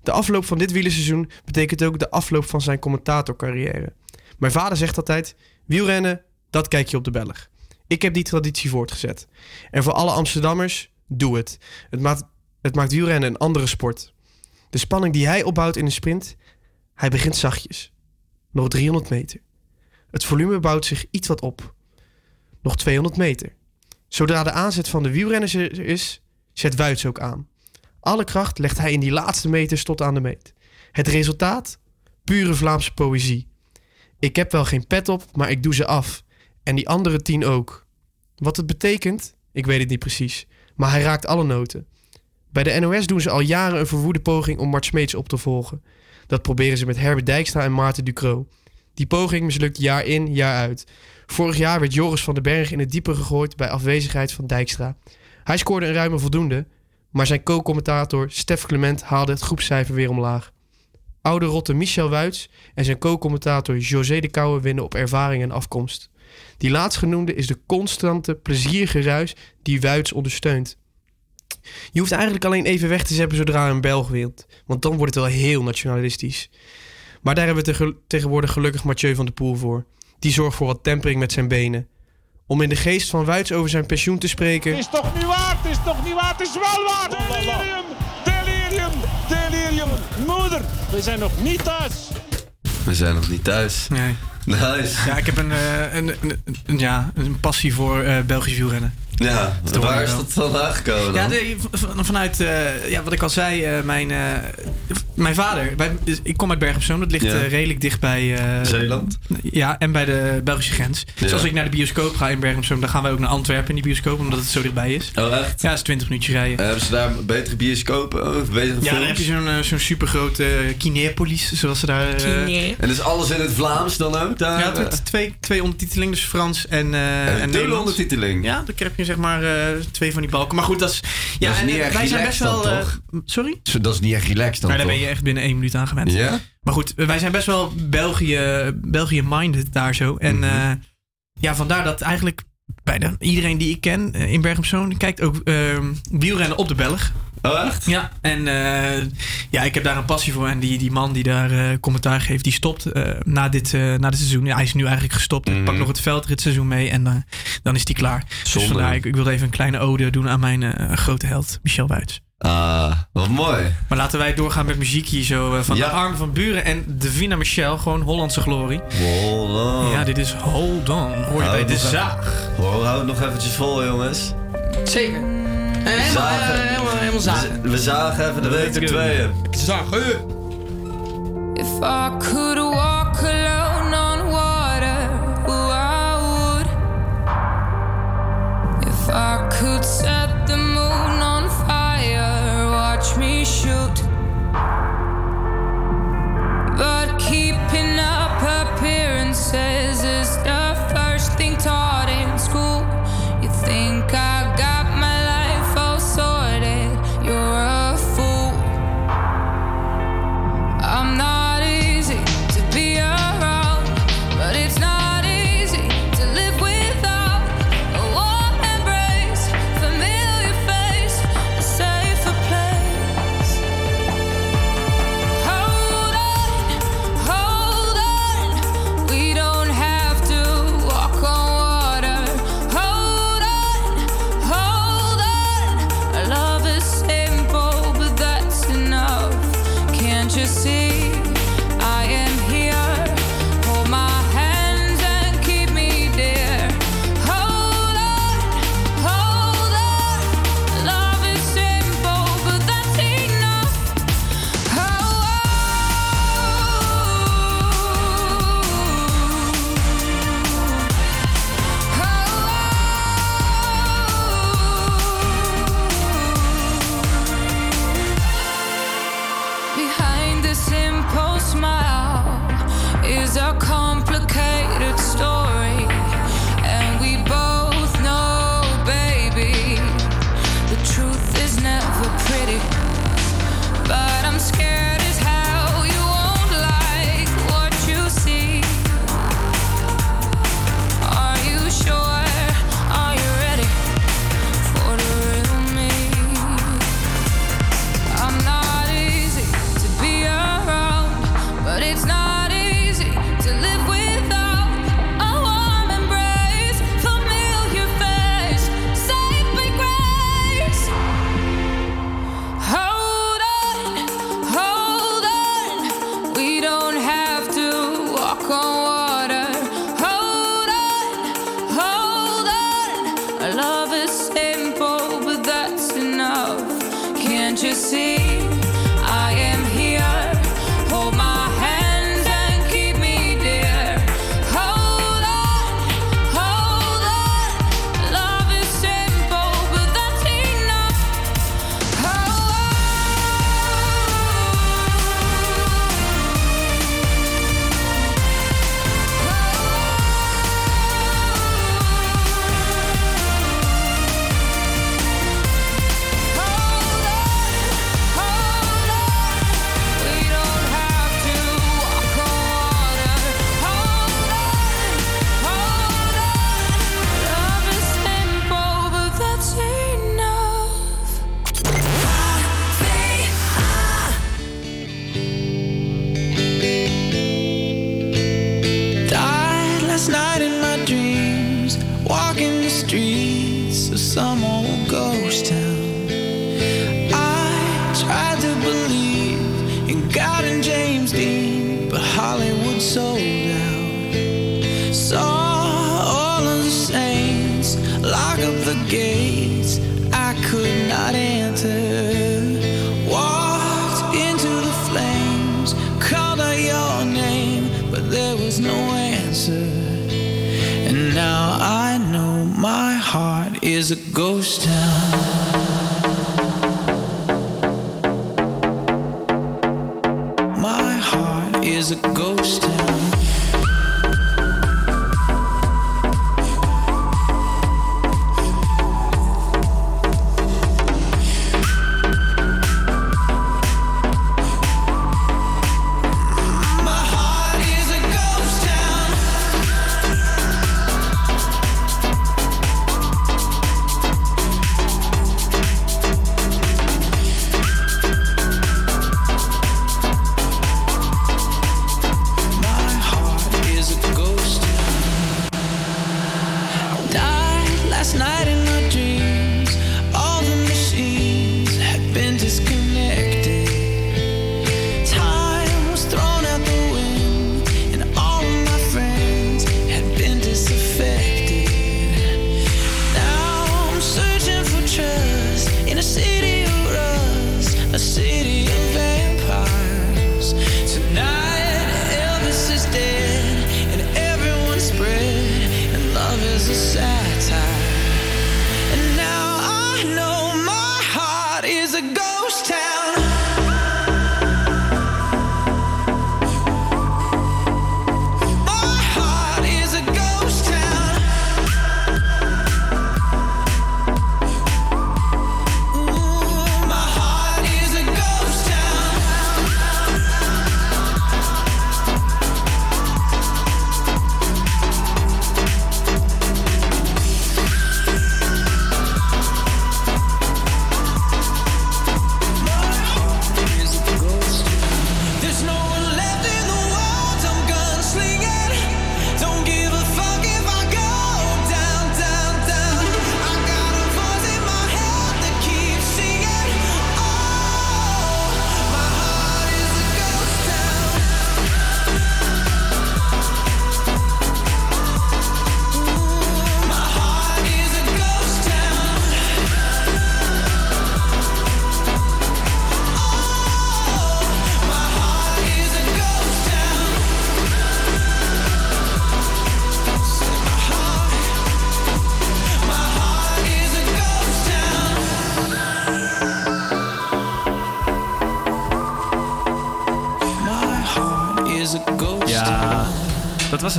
De afloop van dit wielerseizoen betekent ook de afloop van zijn commentatorcarrière. Mijn vader zegt altijd: wielrennen, dat kijk je op de Belg. Ik heb die traditie voortgezet. En voor alle Amsterdammers, doe het. Het maakt, het maakt wielrennen een andere sport. De spanning die hij opbouwt in een sprint, hij begint zachtjes. Nog 300 meter. Het volume bouwt zich iets wat op. Nog 200 meter. Zodra de aanzet van de wielrenners er is, zet Wuits ook aan. Alle kracht legt hij in die laatste meters tot aan de meet. Het resultaat? Pure Vlaamse poëzie. Ik heb wel geen pet op, maar ik doe ze af. En die andere tien ook. Wat het betekent? Ik weet het niet precies. Maar hij raakt alle noten. Bij de NOS doen ze al jaren een verwoede poging om Mart Smeets op te volgen. Dat proberen ze met Herbert Dijkstra en Maarten Ducro. Die poging mislukt jaar in, jaar uit. Vorig jaar werd Joris van den Berg in het diepe gegooid bij afwezigheid van Dijkstra. Hij scoorde een ruime voldoende, maar zijn co-commentator Stef Clement haalde het groepscijfer weer omlaag. Oude rotte Michel Wuits en zijn co-commentator José de Kouwe winnen op ervaring en afkomst. Die laatstgenoemde is de constante, plezierige ruis die Wuits ondersteunt. Je hoeft eigenlijk alleen even weg te zetten zodra een Belg wint, want dan wordt het wel heel nationalistisch. Maar daar hebben we tegen- tegenwoordig gelukkig Mathieu van der Poel voor. Die zorgt voor wat tempering met zijn benen. Om in de geest van Wuits over zijn pensioen te spreken... Het is toch niet waar, het is toch niet waar, het is wel waar. Delirium, delirium, delirium. Moeder, we zijn nog niet thuis. We zijn nog niet thuis. Nee. Nice. Ja, ik heb een, eh, een, een, een- ja, een passie voor eh, Belgisch wielrennen. Ja, waar is dat vandaan gekomen Ja, dan? de- vanuit, eh, ja, wat ik al zei, eh, mijn, eh, mijn vader. Wij, dus ik kom uit Bergen op Zoom, dat ligt Ja. redelijk dicht bij... eh, Zeeland? Ja, en bij de Belgische grens. Dus Ja. als ik naar de bioscoop ga in Bergen op Zoom, dan gaan wij ook naar Antwerpen in die bioscoop, omdat het zo dichtbij is. Oh, echt? Ja, dat is 20 minuutjes rijden. Hebben ze daar betere bioscopen? Of betere Ja, dan heb je zo'n zo'n supergrote uh, Kinepolis, zoals ze daar... En is alles in het Vlaams dan ook? Daar, Ja, met twee, twee ondertitelingen, dus Frans en, eh En en dubbele ondertiteling? Ja, dan heb je zeg maar eh, twee van die balken. Maar goed, dat is... Ja, Dat is en, niet eh, echt wij zijn best wel... dan, eh, sorry? Dat is niet echt relaxed dan Maar daar ben je echt binnen één minuut aan gewend. Ja? Maar goed, wij zijn best wel België, België-minded daar zo. En Mhm. ja, vandaar dat eigenlijk bijna iedereen die ik ken in Bergen op Zoom kijkt ook ehm, wielrennen op de Belg. Oh, echt? Ja, en eh, ja, ik heb daar een passie voor. En die, die man die daar eh, commentaar geeft, die stopt eh, na, dit, eh, na dit seizoen. Ja, hij is nu eigenlijk gestopt. Ik pak nog het veldritseizoen mee en dan is die klaar. Dus vandaar, ik, ik wilde even een kleine ode doen aan mijn eh, grote held, Michel Wuits. Ah, wat mooi. Maar laten wij doorgaan met muziek hier zo. van Ja. de armen van Buren en Davina Michel. Gewoon Hollandse glorie. Hold on. Ja, dit is Hold On. Hoor je bij de zaag. hou het nog eventjes vol, jongens. Zeker. En helemaal, Zagen. eh, helemaal, helemaal zagen. We, we zagen even de week er tweeën. Zagen. If I could walk alone on water, oh, I would. If I could set the moon on fire, watch me shoot. But keeping up appearances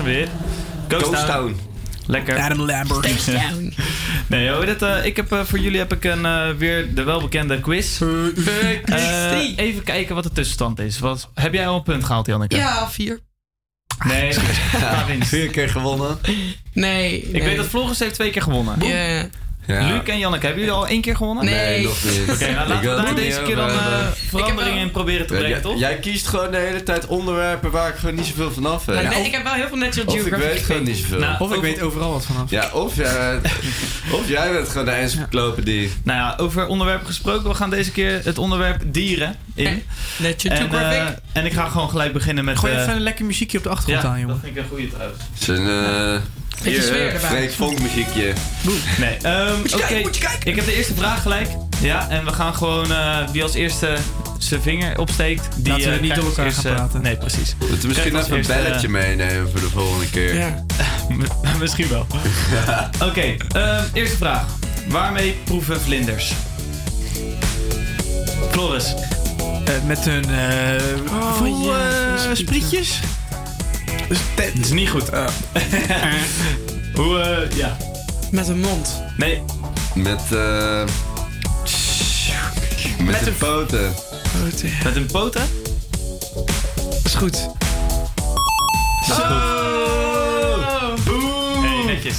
hem weer. Ghost, Ghost Town. Town. Lekker. Adam Lambert. Ghost Town. Nee, joh, dit, eh, ik heb, eh, voor jullie heb ik een, eh, weer de welbekende quiz. Eh, even kijken wat de tussenstand is. Wat, heb jij al een punt gehaald, Janneke? Ja, vier. Nee, winst. Vier keer gewonnen. Nee. Ik nee. weet dat Vloggers heeft twee keer gewonnen. Ja. Ja. Luc en Janneke, hebben jullie al één keer gewonnen? Nee. nog niet. Oké, nou laten we daar deze keer dan eh, hebben. veranderingen in proberen te brengen, Jij- toch? Jij kiest gewoon de hele tijd onderwerpen waar ik gewoon niet zoveel van af weet. Nee, ik heb wel heel veel Natural Of ik Geographic weet gewoon niet zoveel. Nou, Of ik over- weet overal wat vanaf. Ja, of jij, of jij bent gewoon de encyclopedie. Nou ja, over onderwerpen gesproken. We gaan deze keer het onderwerp dieren in. Natural En, Geographic. eh, en ik ga gewoon gelijk beginnen met... Gooi eh, even een lekker muziekje op de achtergrond ja, aan, jongen. dat vind ik een goede trouwens. Het is een, eh, Beetje sfeer erbij. Freek Vonk muziekje. Nee, ehm, Moet je oké. kijken, moet je kijken. Ik heb de eerste vraag gelijk. Ja, en we gaan gewoon eh, wie als eerste zijn vinger opsteekt. Die, Laten we eh, niet door elkaar eerste- gaan praten. Nee, precies. Moeten we misschien even een belletje meenemen voor de volgende keer. Ja. Misschien wel. Oké, ehm, eerste vraag. Waarmee proeven vlinders? Floris. Eh, met hun eh Oh, eh, sprietjes. Dus Dat is niet goed. Hoe, eh, ja. Met een mond. Nee. Met, eh met, de een- poten. Met een poten? Dat is goed. Boom! Hey, netjes.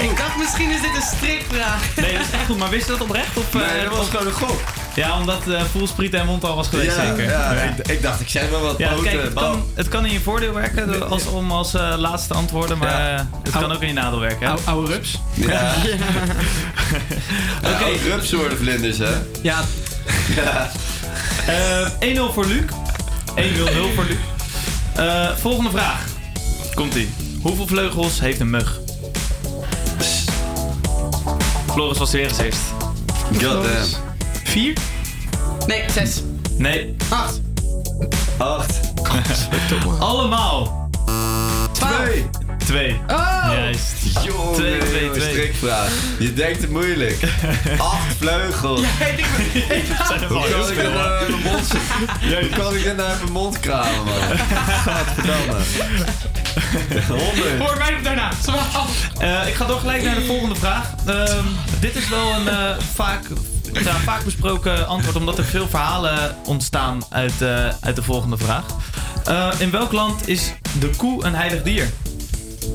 Ik dacht misschien is dit een strikvraag. Nee, dat is echt goed. Maar wist je dat oprecht? Of, Nee, eh, dat was gewoon een gok. Ja, omdat uh, voelspriet en mond al was geweest, Ja, zeker. ja, Ik, ik dacht, ik zeg wel wat Ja, poten. kijk, het kan, het kan in je voordeel werken als, om als eh, laatste antwoorden, maar Ja. eh, het kan ook in je nadeel werken. Hè? Ou- oude rups. Ja. Oké. Rups worden vlinders, hè? Ja, Ja. Eh, 1-0 voor Luc. 1-0 voor Luc. Eh, volgende vraag. Komt-ie. Hoeveel vleugels heeft een mug? Floris was de weer eerst. God damn. vier. Nee, zes. Nee, Acht. Acht. allemaal. Twaalf. Twee. Twee. Oh! Juist. Jongen, Twee, twee, twee. strikvraag. Je denkt het moeilijk. Acht vleugels. Ja, ik denk, Dat zijn er wel Hoe heel kan ik dit hoor. nou uit mijn mond Hoe kan ik nou uit mijn mond kramen, man? Gadverdamme. Honderd. Hoor mij nog daarna. Eh, ik ga door gelijk naar de volgende vraag. Ehm, dit is wel een eh, vaak, ja, vaak besproken antwoord, omdat er veel verhalen ontstaan uit, eh, uit de volgende vraag. Eh, in welk land is de koe een heilig dier?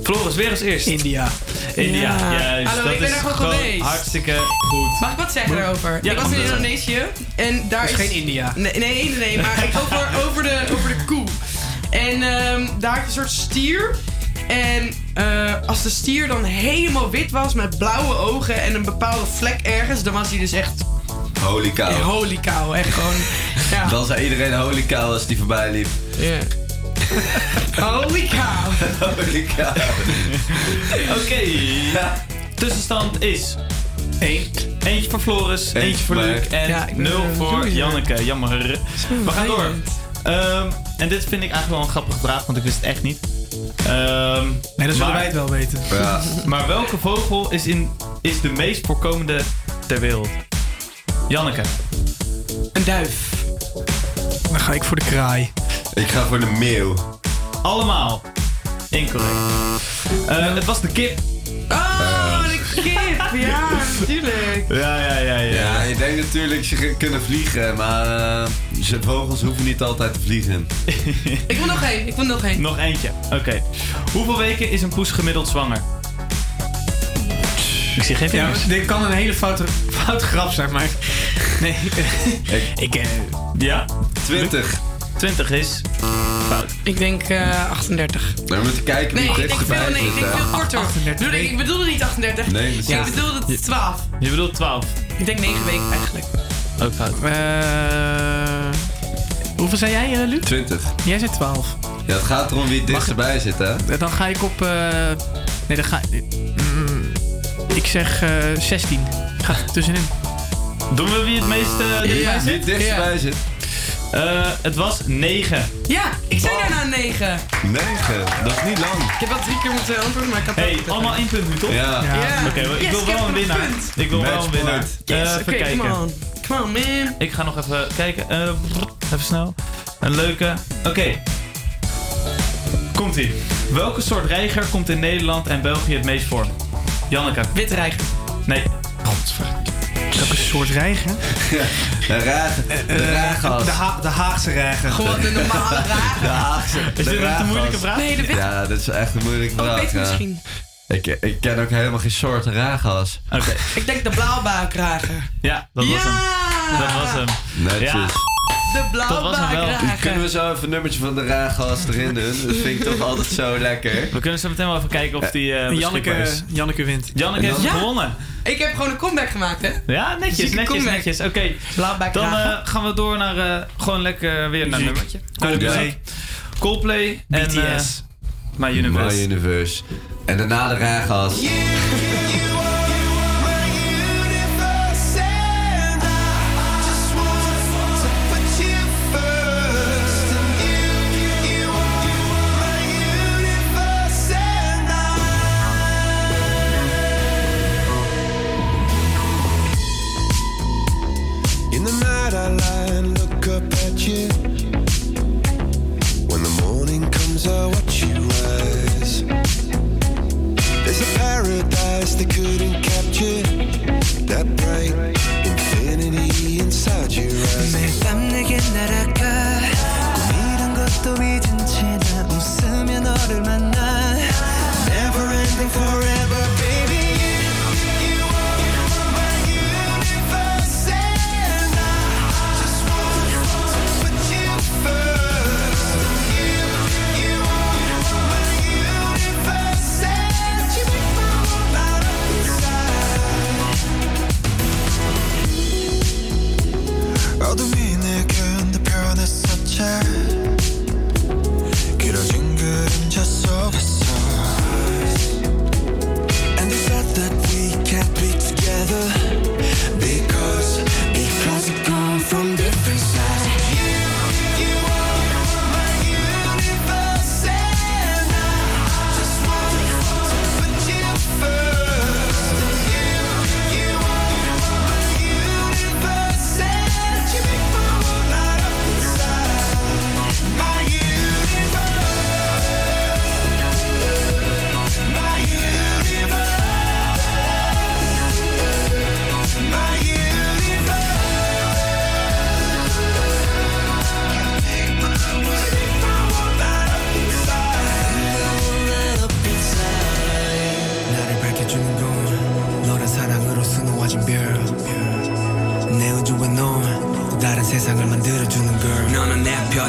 Floris, weer als eerst. India. India, Ja. juist. Hallo, dat ik ben is er gewoon geweest. hartstikke goed. Mag ik wat zeggen daarover? Ja, ik was in. Indonesië en daar Dat is is... geen India. Nee, nee, nee, nee, maar ik over, over, de, over de koe. En ehm, daar had je een soort stier. En eh, als de stier dan helemaal wit was met blauwe ogen en een bepaalde vlek ergens, dan was hij dus echt Holy cow. holy cow. Echt gewoon. Ja. Dan zei iedereen holy cow als die voorbij liep. Ja. Holy cow. Holy cow. Oké. Tussenstand is 1. Eentje voor Floris, eentje, Eentje voor Luc en Ja, ik ben 0 een voor. Janneke. Jammer. We gaan door. Ehm, en dit vind ik eigenlijk wel een grappige vraag, want ik wist het echt niet. Ehm, Nee, dan zullen wij het wel weten. Ja. maar welke vogel is, in, is de meest voorkomende ter wereld? Janneke. Een duif. Dan ga ik voor de kraai. Ik ga voor de meeuw. Allemaal. Incorrect. Eh, het was de kip. Oh, de kip. Ja, natuurlijk. Ja, ja, ja, ja. Ja, je denkt natuurlijk ze kunnen vliegen, maar eh, ze- vogels hoeven niet altijd te vliegen. Ik wil nog één. Ik wil nog één. Nog eentje. Oké. Hoeveel weken is een poes gemiddeld zwanger? Ik zie geen Ja, vingers. dit kan een hele foute, foute grap zijn, maar... Nee, ik... eh, Ja? 20. 20 is fout. Ik denk eh 38. We moeten kijken wie Nee, het ik denk dichtst veel, nee, ik zit. denk korter. 38 Bedoel, ik, ik bedoelde niet 38. Nee, dat is ik bedoelde 12. Je bedoelt 12. Ik denk 9 weken eigenlijk. Ook fout. eh, hoeveel zei jij, eh, Luc? 20. Jij zei 12. Ja, het gaat erom wie het dichtst bij zit, hè? Eh, Dan ga ik op... eh, nee, dan ga mm, ik zeg eh 16. Ga tussenin. Doen we wie het meest uh, Ja. Wie het dichtst Ja. zit. Eh, het was 9. Ja, ik zei daarna 9. 9. Dat is niet lang. Ik heb wel drie keer moeten antwoorden, maar ik had Hey, ook- allemaal één punt nu, toch? Ja. Ja. Oké, ik Yes, wil wel een winnaar. punt. Ik wil wel een winnaar. Yes, Eh, oké, even kijken. come on. Come on, man. Ik ga nog even kijken. Eh, even snel. Een leuke. Oké. Komt-ie. Welke soort reiger komt in Nederland en België het meest voor? Janneke. Witreiger. Nee. Welke soort reiger? Een raag, raaggas. De, ha de Haagse reiger. Gewoon de normale rager. De Haagse. Is de dit een te moeilijke vraag? Nee, de wit. Ja, dat is echt een moeilijke Oh, vraag. ja. misschien. Ik, ik ken ook helemaal geen soort raaggas. Oké. Ik denk de blauwbuikrager. Ja, dat was hem. Ja! Dat was hem. Netjes. Ja. De Dat was hem wel. Kunnen we zo even een nummertje van de raaggas erin doen? Dat vind ik toch altijd zo lekker. We kunnen zo meteen wel even kijken of die eh beschikbaar Janneke, is. Janneke wint. Janneke heeft Ja. gewonnen. Ik heb gewoon een comeback gemaakt, hè? Ja, netjes, Zieke netjes, comeback. netjes. Oké, dan eh, gaan we door naar eh, gewoon lekker weer naar een nummertje. Coldplay. Coldplay en eh, BTS. My Universe. My Universe. En daarna de Ragas. In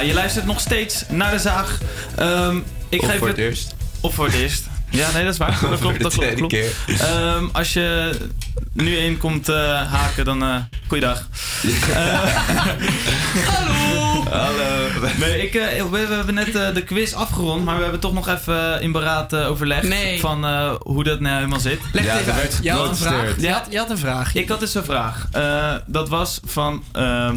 Ja, je luistert nog steeds naar de zaag. Ehm, ik Of geef voor het eerst. Of voor het eerst. Ja, nee, dat is waar. Dat klopt, dat klopt. Ehm, als je nu in komt eh, haken, dan uh, goeiedag. Hallo! Hallo! Nee, ik, eh, we, we hebben net eh, de quiz afgerond, maar we hebben toch nog even in beraad eh, overlegd Nee. van eh, hoe dat nou helemaal zit. Leg het Ja, even uit. Je had een vraag. Je had, had- je had een vraag. Ik had dus een vraag. Eh, dat was van... ehm,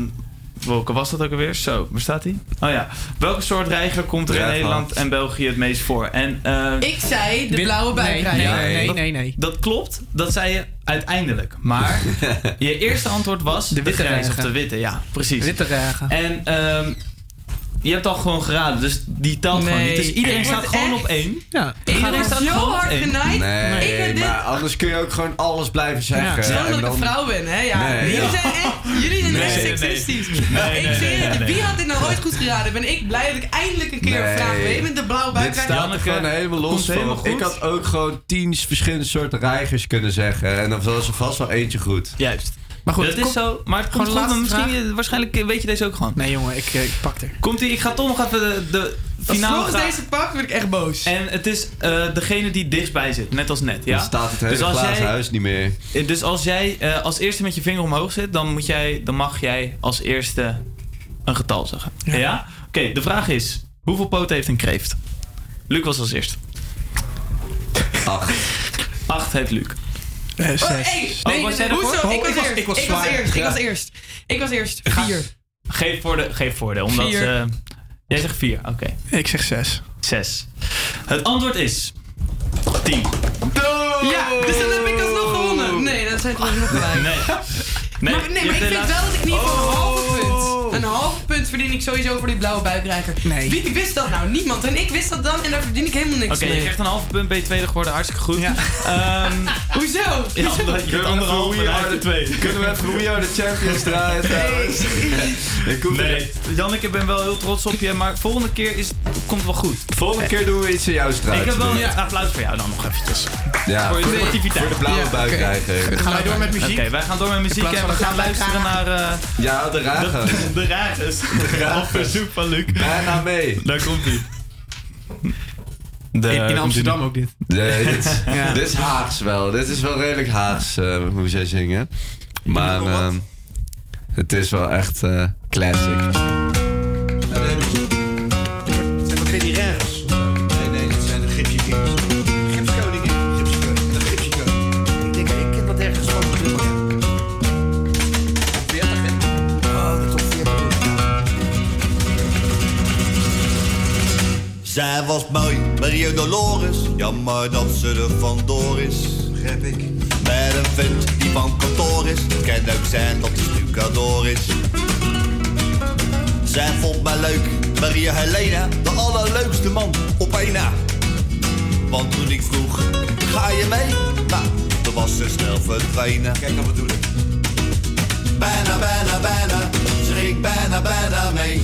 welke was dat ook alweer? Zo, waar staat hij? Oh ja. Welke soort reiger komt er in. Nederland en België het meest voor? En, eh, Ik zei de blauwe buikrijger. Ja, Nee, nee, nee. Dat klopt, dat zei je uiteindelijk. Maar je eerste antwoord was de, witte grijze of reiger. de witte. Ja, precies. Witte reiger. En ehm, je hebt al gewoon geraden, dus die telt gewoon niet. Dus iedereen Ik staat gewoon echt- op één. Ja. Iedereen Ik staat zo gewoon op hard één. genaaid. Nee, Ik ben dit- maar anders kun je ook gewoon alles blijven zeggen. En dat ik dan- een vrouw ben, hè? Ja. Nee, jullie zijn echt, jullie zijn Nee, echt nee, nee. seksistisch. Nee, ik nee. Wie had dit nou ooit goed geraden? Ben ik blij dat ik eindelijk een keer een Nee. vraag weet met de blauwe Dit buikrijger. staat er gewoon helemaal los helemaal. Ik had ook gewoon tien verschillende soorten reigers kunnen zeggen. En dan was er vast wel eentje goed. Juist. Maar goed, dat is kom- zo. Maar komt gewoon de goed, misschien, eh, waarschijnlijk weet je deze ook gewoon. Nee, jongen, ik, ik pak er. Komt ie, ik ga toch nog even de, de Als finale vraag- deze pakt, word ik echt boos. En het is eh, degene die dichtstbij zit, net als net. Ja? Dan staat het hele dus als glazen jij, huis niet meer. eh, Dus als jij eh, als eerste met je vinger omhoog zit, dan, moet jij, dan mag jij als eerste een getal zeggen. Ja? Oké, de vraag is: hoeveel poten heeft een kreeft? Luc was als eerst. Acht. Acht heeft Luc. Eh, Oh, hey, Oh, nee, was jij hoezo? Oh, ik was ik was- eerst. ik was eerst. Ik was eerst. Ik was eerst. Vier. Geef voordeel, geef voordeel omdat Vier. ze. Jij zegt vier, oké. Ik zeg zes. Zes. Het antwoord is. Tien. Ja, dus dan heb ik alsnog gewonnen. Nee, dat zijn toch nog gelijk. Nee. Nee, maar, nee, maar ik vind wel dat ik niet voor een halve punt. Oh. Een halve punt verdien ik sowieso voor die blauwe buikrijker. Nee. Wie wist dat nou? Niemand. En ik wist dat dan en daar verdien ik helemaal niks Oké, mee. je krijgt een halve punt, ben je tweede geworden, hartstikke goed. Ehm, Hoezo? ja, omdat je bereikt de tweede. Kunnen we even We Are The Champions draaien trouwens? Ik hoef Nee, Janneke, ik ben wel heel trots op je, maar volgende keer is, komt het wel goed. Volgende keer doen we iets in jouw straat. Ik heb wel een applaus voor jou dan nog eventjes. Ja, voor je voor de- sportiviteit. voor de blauwe buik krijgen. Dan gaan wij door met muziek. Oké, wij gaan door met muziek en we de gaan luisteren naar... eh, Ja, de ragen. De, de Rages. Op verzoek van Luc. Bijna mee. Daar komt ie. In, in Amsterdam ook dit. Nee, dit, Ja. dit is Haags wel. Dit is wel redelijk Haags, eh, hoe zij zingen. Maar ehm, het is wel echt eh, classic. Zij was mooi, Maria Dolores. Jammer dat ze er vandoor is. Begrijp ik. Met een vent die van kantoor is. Het kan ook zijn dat hij stucador is. Zij vond mij leuk, Maria Helena. De allerleukste man op één na. Want toen ik vroeg, ga je mee? Nou, toen was ze snel verdwenen. Kijk wat bedoel ik. Bijna, bijna, bijna. Ze ging bijna, bijna mee.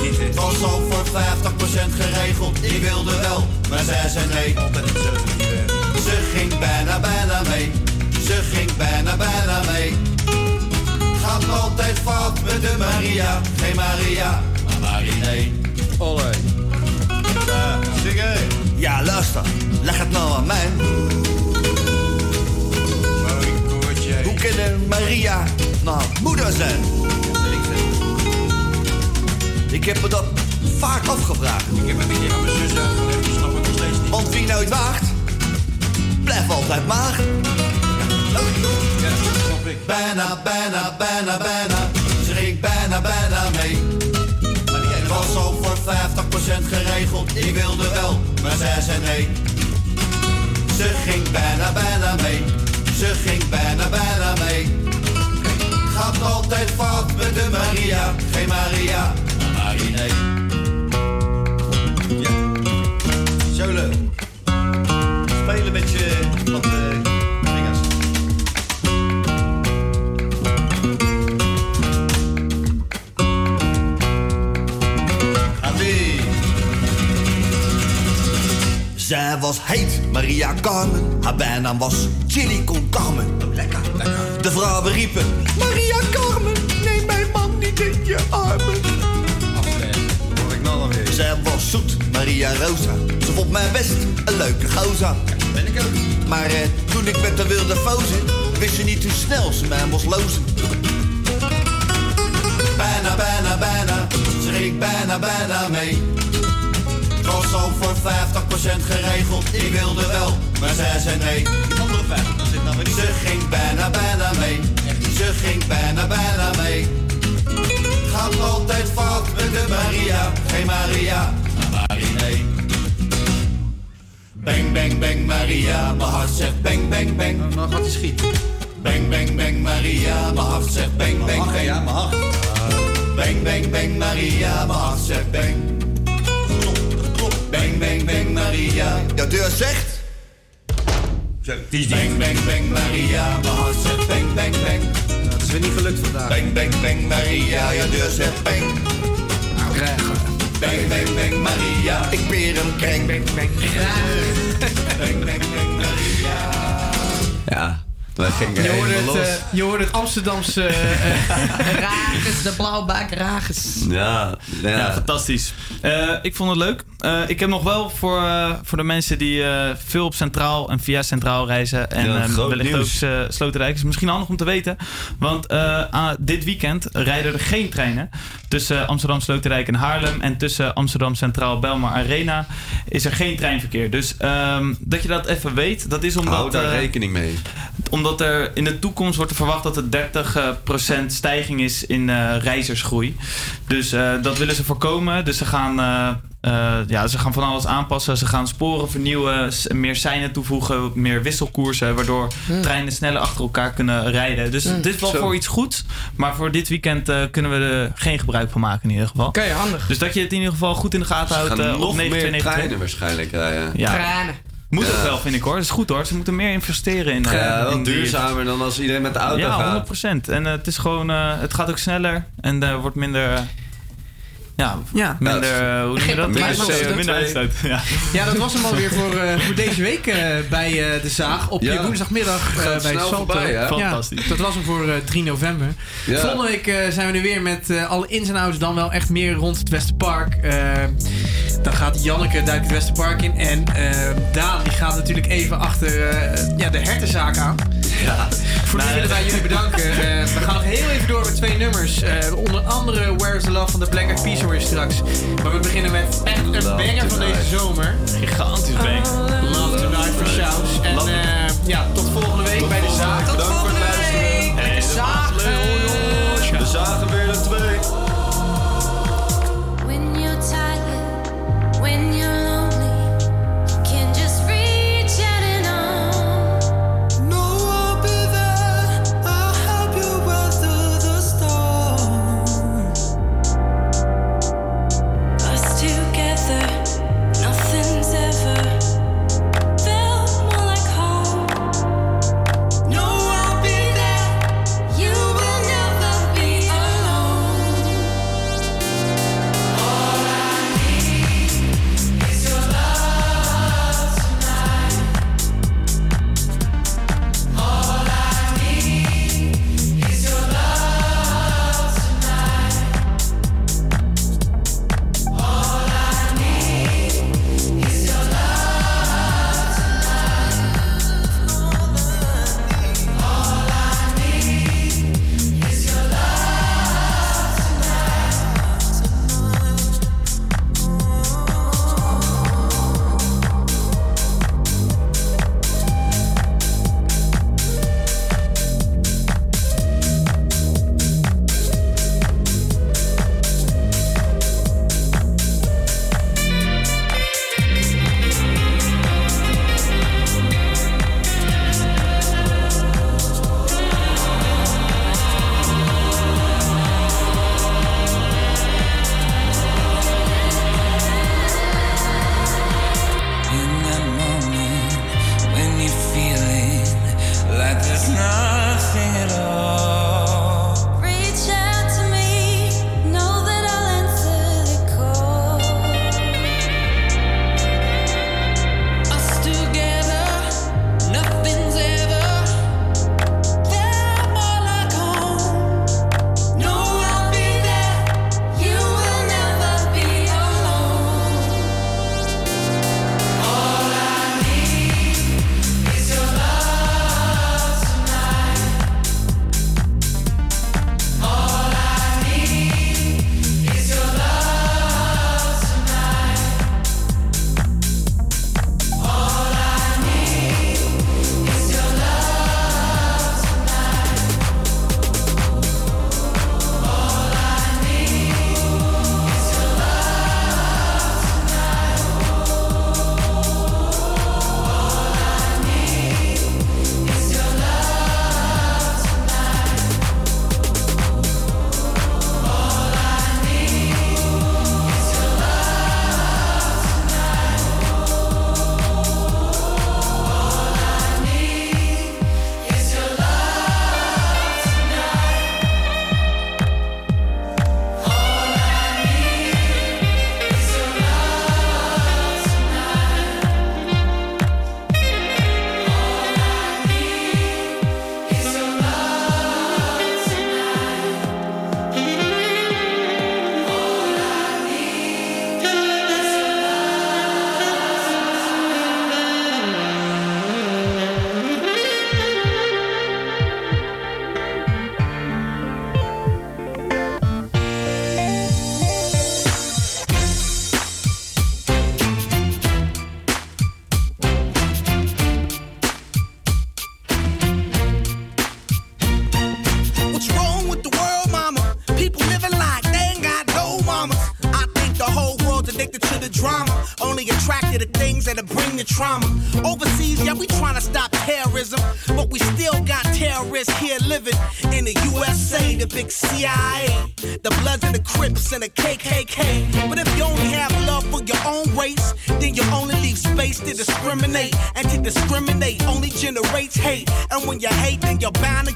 Het was al voor 50% geregeld. Ik wilde wel, maar zij zei nee. Ze ging bijna, bijna mee. Ze ging bijna, bijna mee. Gaat altijd fout met de Maria. Geen Maria, maar Marie Olé. Ja, zingen. Ja, luister. Leg het nou aan mij. Hoe kan Maria nou moeder zijn? Ik heb me dat vaak afgevraagd. Ik heb het een keer aan mijn zus uitgelegd. Die het nog steeds niet. Want wie nooit waagt, blijft altijd maag. Ja, snap ik. Bijna, bijna, bijna, bijna. Ze ging bijna, bijna mee. Het was al voor 50% geregeld. Ik wilde wel, maar zij zei nee. Ze ging bijna, bijna mee. Ze ging bijna, bijna mee. Gaat altijd fout met de Maria. Geen Maria, Ja. Zo leuk. Spelen met je wat eh, vingers. Adi. Zij was heet, Maria Carmen. Haar bijnaam was Chili con Carmen. lekker, lekker. De vrouwen riepen: Maria Carmen, neem mijn man niet in je armen. Zij was zoet, Maria Rosa. Ze vond mij best een leuke goza. Ben ik ook. Maar eh, toen ik met de wilde fozen, wist ze niet hoe snel ze mij moest lozen. Bijna, bijna, bijna, ze ging bijna, bijna mee. Het was al voor 50% geregeld, ik wilde wel, maar zij zei nee. Die andere 50, dan zit nou weer Ze ging bijna, bijna mee. Ze ging bijna, bijna mee. Gaat altijd fout met de Maria, geen Maria, maar Marie nee. Bang, bang, bang, Maria, mijn hart zegt bang, bang, bang. Nou gaat hij schieten. Bang, bang, bang, Maria, mijn hart zegt bang, bang, bang. Ja, mijn hart. Bang, bang, bang, Maria, mijn hart zegt bang. Bang, bang, bang, Maria. Jouw deur zegt? Zo, die is Bang, bang, bang, Maria, mijn hart zegt bang, bang, bang. Is weer niet gelukt vandaag. Bang, bang, bang, Maria, jouw deur zegt bang. Krijgen. Bang, bang, bang, Maria, ik peer een kreng. Bang, bang, Ja, Wij gingen Je hoorde, helemaal het, los. eh, je hoorde het Amsterdamse... eh, Rages, de blauwbaak Rages. Ja, ja. Ja, fantastisch. Eh, ik vond het leuk. Eh, ik heb nog wel voor, voor de mensen die eh, veel op Centraal en via Centraal reizen. En Ja, wellicht nieuws. ook uh, Sloterdijk. Is misschien handig om te weten. Want dit weekend rijden er geen treinen. Tussen Amsterdam Sloterdijk en Haarlem. En tussen Amsterdam Centraal Belmar Arena is er geen treinverkeer. Dus ehm, dat je dat even weet. Dat is omdat... Hou daar rekening mee. Omdat er in de toekomst wordt er verwacht dat er 30% stijging is in eh, reizigersgroei. Dus eh, dat willen ze voorkomen. Dus ze gaan, eh, eh, ja, ze gaan van alles aanpassen. Ze gaan sporen vernieuwen, meer seinen toevoegen, meer wisselkoersen. Waardoor Hmm. treinen sneller achter elkaar kunnen rijden. Dus Hmm. dit is wel Zo. voor iets goeds. Maar voor dit weekend eh, kunnen we er geen gebruik van maken in ieder geval. Oké, handig. Dus dat je het in ieder geval goed in de gaten Ze houdt gaan eh, op nog 9 meer treinen waarschijnlijk rijden. Ja. Tranen. Moet Ja. ook wel, vind ik hoor. Dat is goed hoor. Ze moeten meer investeren in. eh, Ja, wel in die- duurzamer dan als iedereen met de auto ja, gaat. 100%. En eh, het is gewoon, eh, het gaat ook sneller en er wordt minder. Ja, Ja. minder. eh, hoe noem je dat? Minder Minder, CO2. minder uitstoot. Ja. Ja, dat was hem alweer voor, eh, voor deze week eh, bij eh, De Zaag. Op Ja. je woensdagmiddag eh, bij Salto. voorbij, hè? Ja, Fantastisch. dat was hem voor eh, 3 november. Ja. Volgende week eh, zijn we nu weer met eh, alle ins en outs. Dan wel echt meer rond het Westerpark. Dan gaat Janneke duikt het Westerpark in. En eh, Daan die gaat natuurlijk even achter eh, ja, de hertenzaak aan. Ja. Voor nu willen wij jullie bedanken. Eh, we gaan nog heel even door met twee nummers. Eh, onder andere Where is the Love van de Black Eyed Peas hoor je straks. Maar we beginnen met echt een banger van deze zomer. Gigantisch bang. Love Tonight for Shouts. En eh, ja, tot volgende week bij de zaak.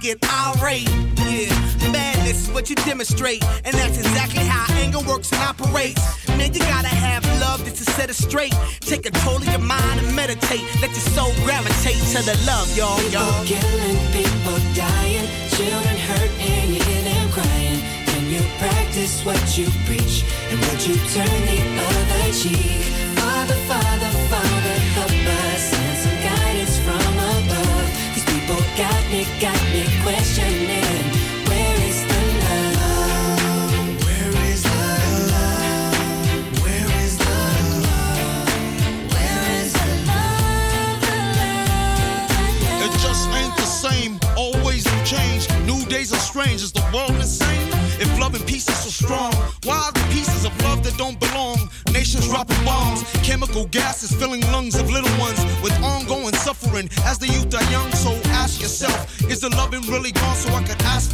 get out.